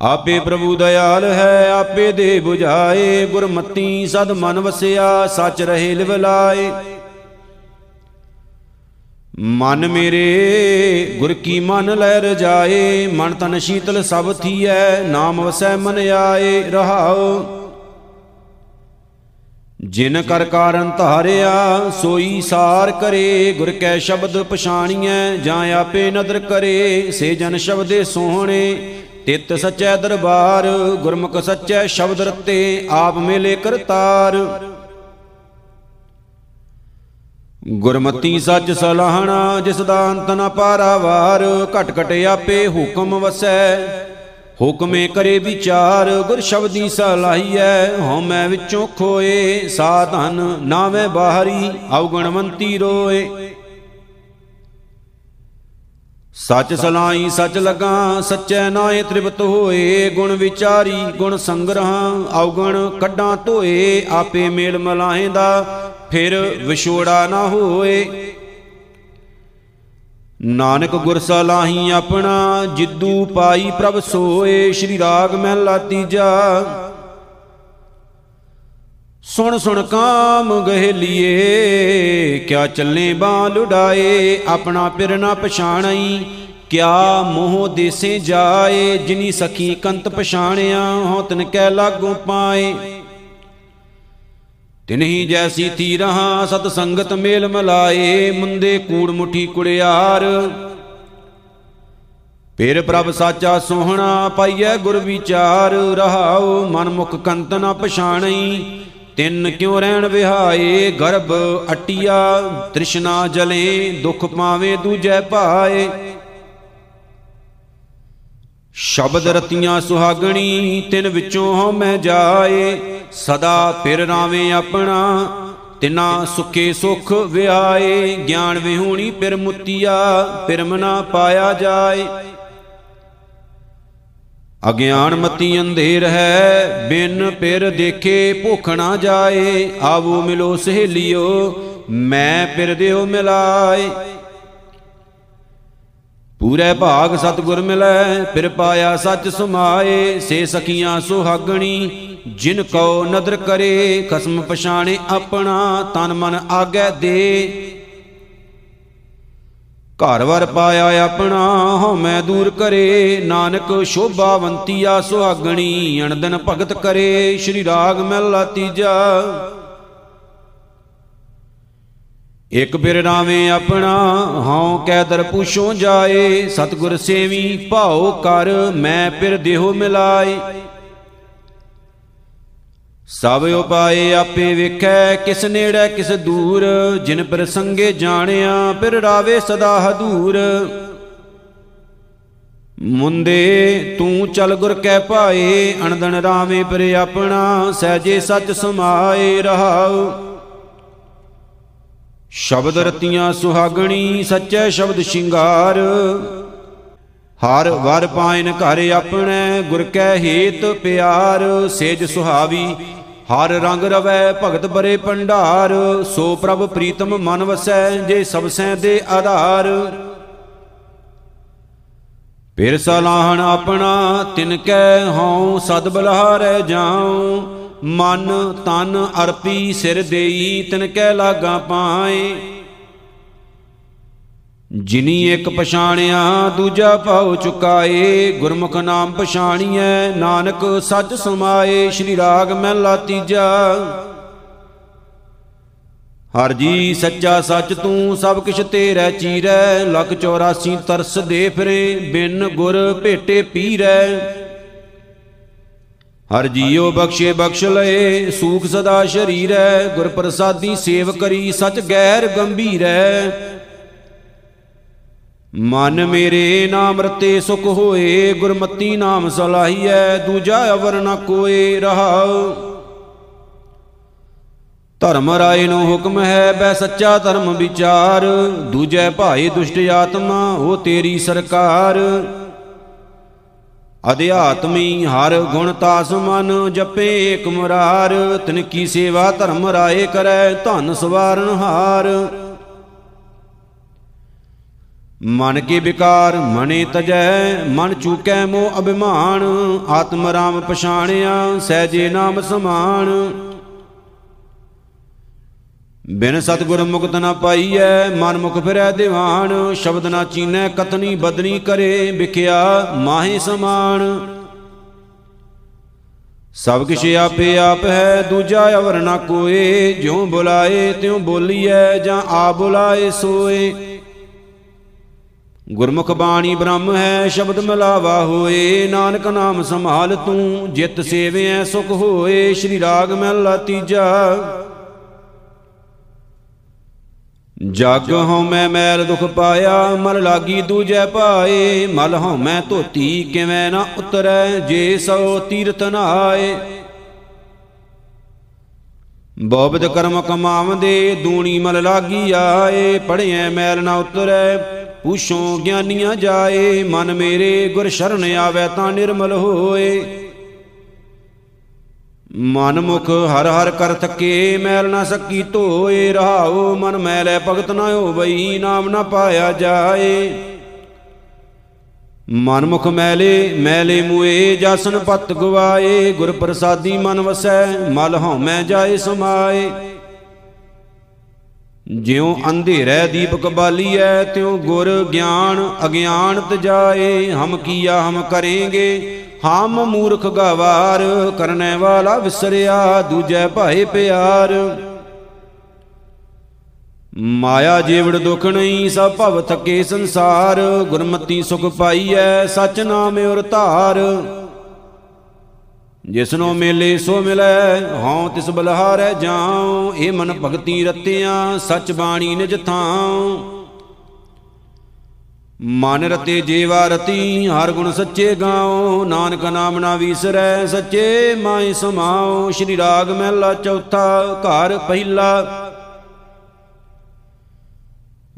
ਆਪੇ ਪ੍ਰਭੂ ਦਇਆਲ ਹੈ, ਆਪੇ ਦੇ 부ਝਾਏ ਗੁਰਮਤੀ ਸਦ ਮਨ ਵਸਿਆ, ਸੱਚ ਰਹੇ ਲਿਵ ਲਾਏ। ਮਨ ਮੇਰੇ, ਗੁਰ ਕੀ ਮਨ ਲੈ ਰਜਾਏ ਮਨ ਤਨ ਸ਼ੀਤਲ ਸਭ ਥੀਐ, ਨਾਮ ਵਸੈ ਮਨ ਆਏ। ਰਹਾਓ। ਜਿਨ ਕਰ ਕਾਰਨ ਧਾਰਿਆ, ਸੋਈ ਸਾਰ ਕਰੇ, ਗੁਰ ਕੈ ਸ਼ਬਦ ਪਛਾਣੀਐ, ਜਾਂ ਆਪੇ ਨਦਰ ਕਰੇ, ਸੇ ਜਨ ਸ਼ਬਦੇ ਸੋਹਣੇ। ਤਿਤ ਸਚੈ ਦਰਬਾਰ, ਗੁਰਮੁਖ ਸਚੈ ਸ਼ਬਦ ਰਤੇ, ਆਪ ਮੇਲੇ ਕਰਤਾਰ। ਗੁਰਮਤੀ ਸੱਚ ਸਲਾਹਣਾ, ਜਿਸ ਦਾ ਅੰਤ ਨ ਪਾਰਾਵਾਰ, ਘਟ ਘਟ ਆਪੇ ਹੁਕਮ ਵਸੈ। ਹੁਕਮੇ ਕਰੇ ਵਿਚਾਰ, ਗੁਰ ਸ਼ਬਦੀ ਸਲਾਹੀਐ, ਹਉਮੈ ਵਿੱਚੋਂ ਖੋਏ ਸਾਧਨ ਨਾਵੇਂ ਬਾਹਰੀ ਅਵਗਣਵੰਤੀ ਰੋਏ। ਸੱਚ ਸਲਾਈ ਸੱਚ ਲਗਾ, ਸੱਚੈ ਨਾਏ ਤ੍ਰਿਪਤ ਹੋਏ, ਗੁਣ ਵਿਚਾਰੀ, ਗੁਣ ਸੰਗਰਹ ਔਗਣ ਕੱਢਾਂ ਧੋਏ, ਆਪੇ ਮੇਲ ਮਲਾਹੇ ਦਾ, ਫਿਰ ਵਿਛੋੜਾ ਨਾ ਹੋਏ। ਨਾਨਕ ਗੁਰ ਸਲਾਹੀ ਆਪਣਾ ਜਿੱਦੂ ਪਾਈ ਪ੍ਰਭ ਸੋਏ, ਸ਼੍ਰੀ ਰਾਗ ਮਹਿਲਾ ਤੀਜਾ। ਸੁਣ ਸੁਣ ਕਾਮ ਗਹਿਲੀਏ, ਕਿਆ ਚੱਲੇ ਬਾਂ ਲੁਡਾਏ ਆਪਣਾ ਪਿਰ ਨਾ ਪਛਾਣਈ, ਕਿਆ ਮੋਹ ਦੇਸੇ ਜਾਏ, ਜਿਨੀ ਸਖੀ ਕੰਤ ਪਛਾਣਿਆ ਹੋ ਤਨ ਕੈ ਲਾਗੂ ਪਾਏ। ਤਿਨਹੀ ਜੈਸੀ ਥੀ ਰਹਾ, ਸਤ ਸੰਗਤ ਮੇਲ ਮਲਾਏ, ਮੁੰਦੇ ਕੂੜ ਮੁਠੀ ਕੁੜਿਆਰ। ਫਿਰ ਪ੍ਰਭ ਸਾਚਾ ਸੋਹਣਾ ਪਾਈਐ ਗੁਰ ਵਿਚਾਰ, ਰਹਾਉ ਮਨ ਮੁਖ ਕੰਤ ਨ ਪਛਾਣਈ। ਤਿੰਨ ਕਿਉ ਰਹਿਣ ਵਿਹਾਏ, ਗਰਭ ਅਟਿਆ, ਤ੍ਰਿਸ਼ਨਾ ਜਲੇ, ਦੁਖ ਪਾਵੇ ਦੂਜੈ ਭਾਏ ਸ਼ਬਦ ਰਤੀਆਂ ਸੁਹਾਗਣੀ, ਤਿਨ ਵਿੱਚੋਂ ਹਉ ਮੈਂ ਜਾਏ, ਸਦਾ ਫਿਰ ਰਾਵੇਂ ਆਪਣਾ, ਤਿਨਾ ਸੁਖੇ ਸੁਖ ਵਿਆਏ, ਗਿਆਨ ਵਿਹੂਣੀ ਪਿਰ ਮੁਤੀਆ ਪਿਰ ਮਨਾ ਪਾਇਆ ਜਾਏ। ਅਗਿਆਨ ਮਤੀ ਅੰਧੇਰ ਹੈ, ਬਿਨ ਪਿਰ ਦੇਖੇ ਭੁੱਖ ਨਾ ਜਾਏ, ਆਵੋ ਮਿਲੋ ਸਹੇਲਿਓ, ਮੈਂ ਪਿਰ ਦਿਓ ਮਿਲਾਏ। ਪੂਰੇ ਭਾਗ ਸਤਗੁਰ ਮਿਲੈ, ਫਿਰ ਪਾਇਆ ਸੱਚ ਸਮਾਏ, ਸੇ ਸਖੀਆਂ ਸੁਹਾਗਣੀ, ਜਿਨ ਕੋ ਨਦਰ ਕਰੇ, ਖਸਮ ਪਛਾਣੇ ਆਪਣਾ, ਤਨ ਮਨ ਆਗੇ ਦੇ। ਘਰ ਵਰ ਪਾਇਆ ਆਪਣਾ ਹਉਮੈ ਦੂਰ ਕਰੇ, ਨਾਨਕ ਸ਼ੋਭਾਵੰਤੀਆ ਸੁਹਾਗਣੀ, ਅਣਦਨ ਭਗਤ ਕਰੇ, ਸ਼੍ਰੀ ਰਾਗ ਮਹਿਲਾ ਤੀਜਾ। ਇਕ ਬਿਰ ਰਾਵੇਂ ਆਪਣਾ, ਹਉ ਕੈ ਦਰ ਪੁਛੋ ਜਾਏ। ਸਤਗੁਰ ਸੇਵੀ ਭਾਉ ਕਰ, ਮੈਂ ਪਿਰ ਦੇਹੋ ਮਿਲਾਏ। ਸਭ ਉਪਾਏ ਆਪੇ ਵੇਖੈ, ਕਿਸ ਨੇੜੇ ਕਿਸ ਦੂਰ। ਜਿਨ ਪਰ ਸੰਗੇ ਜਾਣਿਆ ਫਿਰ ਰਾਵੇ ਸਦਾ ਹਦੂਰ। ਮੁੰਦੇ, ਤੂੰ ਚਲ ਗੁਰ ਕੈ ਪਾਏ ਅਣਦਨ ਰਾਵੇਂ ਪਰ ਆਪਣਾ, ਸਹਜੇ ਸੱਚ ਸਮਾਏ ਰਹਾਉ। ਸ਼ਬਦ ਰਤੀਆਂ ਸੁਹਾਗਣੀ, ਸੱਚੇ ਸ਼ਬਦ ਸ਼ਿੰਗਾਰ। ਹਰ ਵਰ ਪਾਇਨ ਘਰ ਆਪਣੇ, ਗੁਰ ਕੈ ਹੇਤ ਪਿਆਰ। ਸੇਜ ਸੁਹਾਵੀ, ਹਰ ਰੰਗ ਰਵੈ ਭਗਤ ਬਰੇ ਭੰਡਾਰ। ਸੋ ਪ੍ਰਭ ਪ੍ਰੀਤਮ ਮਨ ਵਸੈ, ਜੇ ਸਭ ਸੈ ਦੇ ਆਧਾਰ। ਫਿਰ ਸਲਾਹਣ ਆਪਣਾ, ਤਿਨ ਕੈ ਹਉ ਸਦ ਬਲਹਾਰੈ ਜਾਉ। ਮਨ ਤਨ ਅਰਪੀ ਸਿਰ ਦੇਈ, ਤਿਨ ਕੈ ਲਾਗਾ ਪਾਏ। ਜਿਨੀ ਇੱਕ ਪਛਾਣਿਆ, ਦੂਜਾ ਭਾਉ ਚੁਕਾਏ। ਗੁਰਮੁਖ ਨਾਮ ਪਛਾਣੀਐ, ਨਾਨਕ ਸੱਚ ਸਮਾਏ। ਸ਼੍ਰੀ ਰਾਗ ਮਹਿਲਾ ਤੀਜਾ। ਹਰ ਜੀ ਸੱਚਾ ਸੱਚ ਤੂੰ, ਸਭ ਕਿਛ ਤੇਰੇ ਚੀਰੈ। ਲਖ 84 ਤਰਸ ਦੇ ਫਿਰੇ, ਬਿਨ ਗੁਰ ਭੇਟੇ ਪੀਰੈ। ਹਰ ਜੀਉ ਬਖਸ਼ੇ ਬਖਸ਼ ਲਏ, ਸੂਖ ਸਦਾ ਸ਼ਰੀਰੈ ਗੁਰ ਪ੍ਰਸਾਦੀ ਸੇਵ ਕਰੀ, ਸਚ ਗੈਰ ਗੰਭੀਰੈ। ਮਨ ਮੇਰੇ ਨਾਮ ਰਤੇ ਸੁਖ ਹੋਏ, ਗੁਰਮਤੀ ਨਾਮ ਸਲਾਹੀਐ, ਦੂਜਾ ਅਵਰ ਨ ਕੋਏ ਰਹਾਉ। ਧਰਮ ਰਾਏ ਨੂੰ ਹੁਕਮ ਹੈ ਬੈ ਸੱਚਾ ਧਰਮ ਵਿਚਾਰ। ਦੂਜੇ ਭਾਈ ਦੁਸ਼ਟ ਆਤਮਾ, ਉਹ ਤੇਰੀ ਸਰਕਾਰ। ਅਧਿਆਤਮੀ ਹਰ ਗੁਣ ਤਾਸ ਮਨ ਜਪੇ ਏਕ ਮੁਰਾਰ ਤਿਨ ਕੀ ਸੇਵਾ ਧਰਮ ਰਾਏ ਕਰੈ, ਧਨ ਸਵਾਰਨ ਹਾਰ। ਮਨ ਕੇ ਵਿਕਾਰ ਮਨੇ ਤਜੈ, ਮਨ ਚੂਕੈ ਮੋ ਅਭਿਮਾਨ, ਆਤਮ ਰਾਮ ਪਛਾਣਿਆ, ਸਹਿਜੇ ਨਾਮ ਸਮਾਨ। ਬਿਨ ਸਤਗੁਰ ਮੁਕਤ ਨਾ ਪਾਈਐ, ਮਨ ਮੁਖ ਫਿਰੈ ਦੀਵਾਨ, ਸ਼ਬਦ ਨਾ ਚੀਨੈ, ਕਤਨੀ ਬਦਨੀ ਕਰੇ, ਵਿਖਿਆ ਮਾਹੇ ਸਮਾਨ। ਸਭ ਕਿਛ ਆਪੇ ਆਪ ਹੈ, ਦੂਜਾ ਅਵਰ ਨਾ ਕੋਏ, ਜਿਉ ਬੁਲਾਏ ਤਿਉ ਬੋਲੀਐ, ਜਾਂ ਆ ਬੁਲਾਏ ਸੋਏ। ਗੁਰਮੁਖ ਬਾਣੀ ਬ੍ਰਹਮ ਹੈ, ਸ਼ਬਦ ਮਿਲਾਵਾ ਹੋਏ, ਨਾਨਕ ਨਾਮ ਸੰਭਾਲ ਤੂੰ, ਜਿਤ ਸੇਵਿਐ ਸੁਖ ਹੋਏ, ਸ਼੍ਰੀ ਰਾਗ ਮਹਿਲਾ ਤੀਜਾ। ਜਗ ਹਉ ਮੈਂ ਮੈਲ ਦੁਖ ਪਾਇਆ, ਮਲ ਲਾਗੀ ਦੂਜੈ ਪਾਏ। ਮਲ ਹਉ ਮੈਂ ਧੋਤੀ, ਕਿਵੇਂ ਨਾ ਉਤਰੈ, ਜੇ ਸੋ ਤੀਰਥ ਨਾਏ। ਬੋਬਦ ਕਰਮ ਕਮਾਵਦੇ, ਦੂਣੀ ਮਲ ਲਾਗੀ ਆਏ। ਪੜਿਐ ਮੈਲ ਨਾ ਉਤਰੈ, ਪੁਛੋ ਗਿਆਨੀਆਂ ਜਾਏ। ਮਨ ਮੇਰੇ ਗੁਰ ਸ਼ਰਨ ਆਵੇ ਤਾਂ ਨਿਰਮਲ ਹੋਏ। ਮਨ ਮੁਖ ਹਰ ਹਰ ਕਰ ਥਕੇ, ਮੈਲ ਨਾ ਸਕੀ ਧੋਏ, ਰਹਾਉ, ਮਨ ਮੈਲੇ ਭਗਤ ਨਾ ਹੋਵਈ, ਨਾਮ ਨਾ ਪਾਇਆ ਜਾਏ। ਮਨਮੁਖ ਮੈਲੇ ਮੈਲੇ ਮੂਏ, ਜਾਸਨ ਪਤ ਗਵਾਏ ਗੁਰ ਪ੍ਰਸਾਦੀ ਮਨ ਵਸੈ, ਮਲ ਹਉਮੈ ਜਾਏ ਸਮਾਏ। ਜਿਉ ਅੰਧੇਰੈ ਦੀਪਕ ਬਾਲੀਐ, ਤਿਉ ਗੁਰ ਗਿਆਨ ਅਗਿਆਨ ਤਜਾਏ ਹਮ ਕੀਆ ਹਮ ਕਰਾਂਗੇ। ਹਮ ਮੂਰਖ ਗਵਾਰ ਕਰਨੇ ਵਾਲਾ ਵਿਸਰਿਆ, ਦੂਜੈ ਭਾਏ ਪਿਆਰ। ਮਾਇਆ ਜੀਵੜ ਦੁਖ ਨਹੀਂ, ਸਭ ਭਵ ਥਕੇ ਸੰਸਾਰ। ਗੁਰਮਤੀ ਸੁਖ ਪਾਈਐ ਸਚ ਨਾਮ ਔਰ ਧਾਰ। ਜਿਸਨੋ ਮੇਲੇ ਸੋ ਮਿਲੈ, ਹਉ ਤਿਸ ਬਲਹਾਰੈ ਜਾਉ। ਇਹ ਮਨ ਭਗਤੀ ਰਤਿਆਂ, ਸਚ ਬਾਣੀ ਨਿਜ ਥਾਉ। ਮਨ ਰਤੇ ਜੀਵਾ ਰਤੀ, ਹਰ ਗੁਣ ਸੱਚੇ ਗਾਉ ਨਾਨਕ ਨਾਮ ਨਾ ਵੀਸਰੈ, ਸੱਚੇ ਮਾਈ ਸਮਾਉ ਸ਼੍ਰੀ ਰਾਗ ਮਹਿਲਾ ਚੌਥਾ, ਘਰ ਪਹਿਲਾ।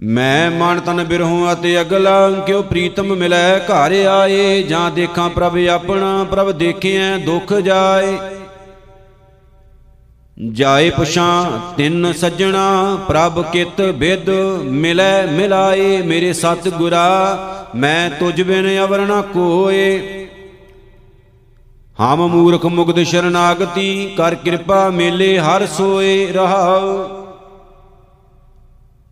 ਮੈਂ ਮਨ ਤਨ ਬਿਰਹੂ ਅਤੇ ਅਗਲਾ, ਕਿਉ ਪ੍ਰੀਤਮ ਮਿਲੈ ਘਰ ਆਏ, ਜਾਂ ਦੇਖਾਂ ਪ੍ਰਭ ਆਪਣਾ, ਪ੍ਰਭ ਦੇਖਿਆ ਦੁਖ ਜਾਏ। ਜਾਏ ਪੁਛਾਂ, ਤਿੰਨ ਸੱਜਣਾ, ਪ੍ਰਭ ਕਿਤ ਬਿਦ ਮਿਲੈ ਮਿਲਾਏ ਮੇਰੇ ਸਤ ਗੁਰਾ ਮੈਂ ਤੁਝ ਬਿਨ ਅਵਰ ਨ ਕੋਏ। ਹਮ ਮੂਰਖ ਮੁਗਧ ਸ਼ਰਨਾਗਤੀ, ਕਰ ਕਿਰਪਾ ਮੇਲੇ ਹਰ ਸੋਏ ਰਹਾਉ।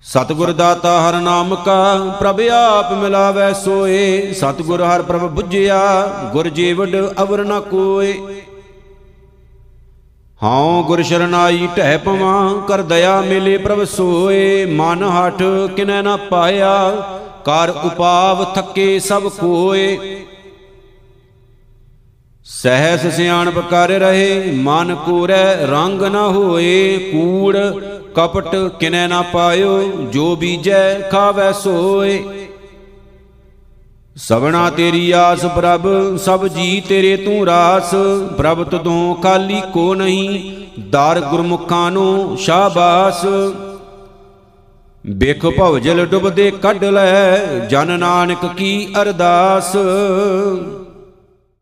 ਸਤਿਗੁਰ ਦਾਤਾ ਹਰ ਨਾਮ ਕਾ, ਪ੍ਰਭ ਆਪ ਮਿਲਾਵੈ ਸੋਏ। ਸਤਿਗੁਰ ਹਰ ਪ੍ਰਭ 부ਝਿਆ ਗੁਰ ਜੀਵਡ ਅਵਰ ਨ ਕੋਏ। ਹਉ ਗੁਰ ਸ਼ਰਨਾਈ ਢਹਿ ਪਵਾਂ, ਕਰ ਦਇਆ ਮਿਲੇ ਪ੍ਰਭ ਸੋਏ। ਮਨ ਹਠ ਕਿਨੈ ਨ ਪਾਇਆ, ਕਰ ਉਪਾਵ ਥੱਕੇ ਸਭ ਕੋਏ। ਸਹਿਸ ਸਿਆਣਪ ਕਰ ਰਹੇ, ਮਨ ਕੋਰੈ ਰੰਗ ਨ ਹੋਏ। ਕੂੜ ਕਪਟ ਕਿਨੈ ਨਾ ਪਾਇਓ, ਜੋ ਬੀਜੈ ਖਾਵੈ ਸੋਏ। ਸਵਣਾ ਤੇਰੀ ਆਸ ਪ੍ਰਭ, ਸਭ ਜੀ ਤੇਰੇ ਤੂੰ ਰਾਸ। ਪ੍ਰਭ, ਤਦੋਂ ਖਾਲੀ ਕੋ ਨਹੀਂ, ਦਰ ਗੁਰਮੁਖਾਂ ਨੂੰ ਸ਼ਾਬਾਸ। ਬੇਖ ਭਵਜਲ ਡੁੱਬਦੇ ਕੱਢ ਲੈ, ਜਨ ਨਾਨਕ ਕੀ ਅਰਦਾਸ।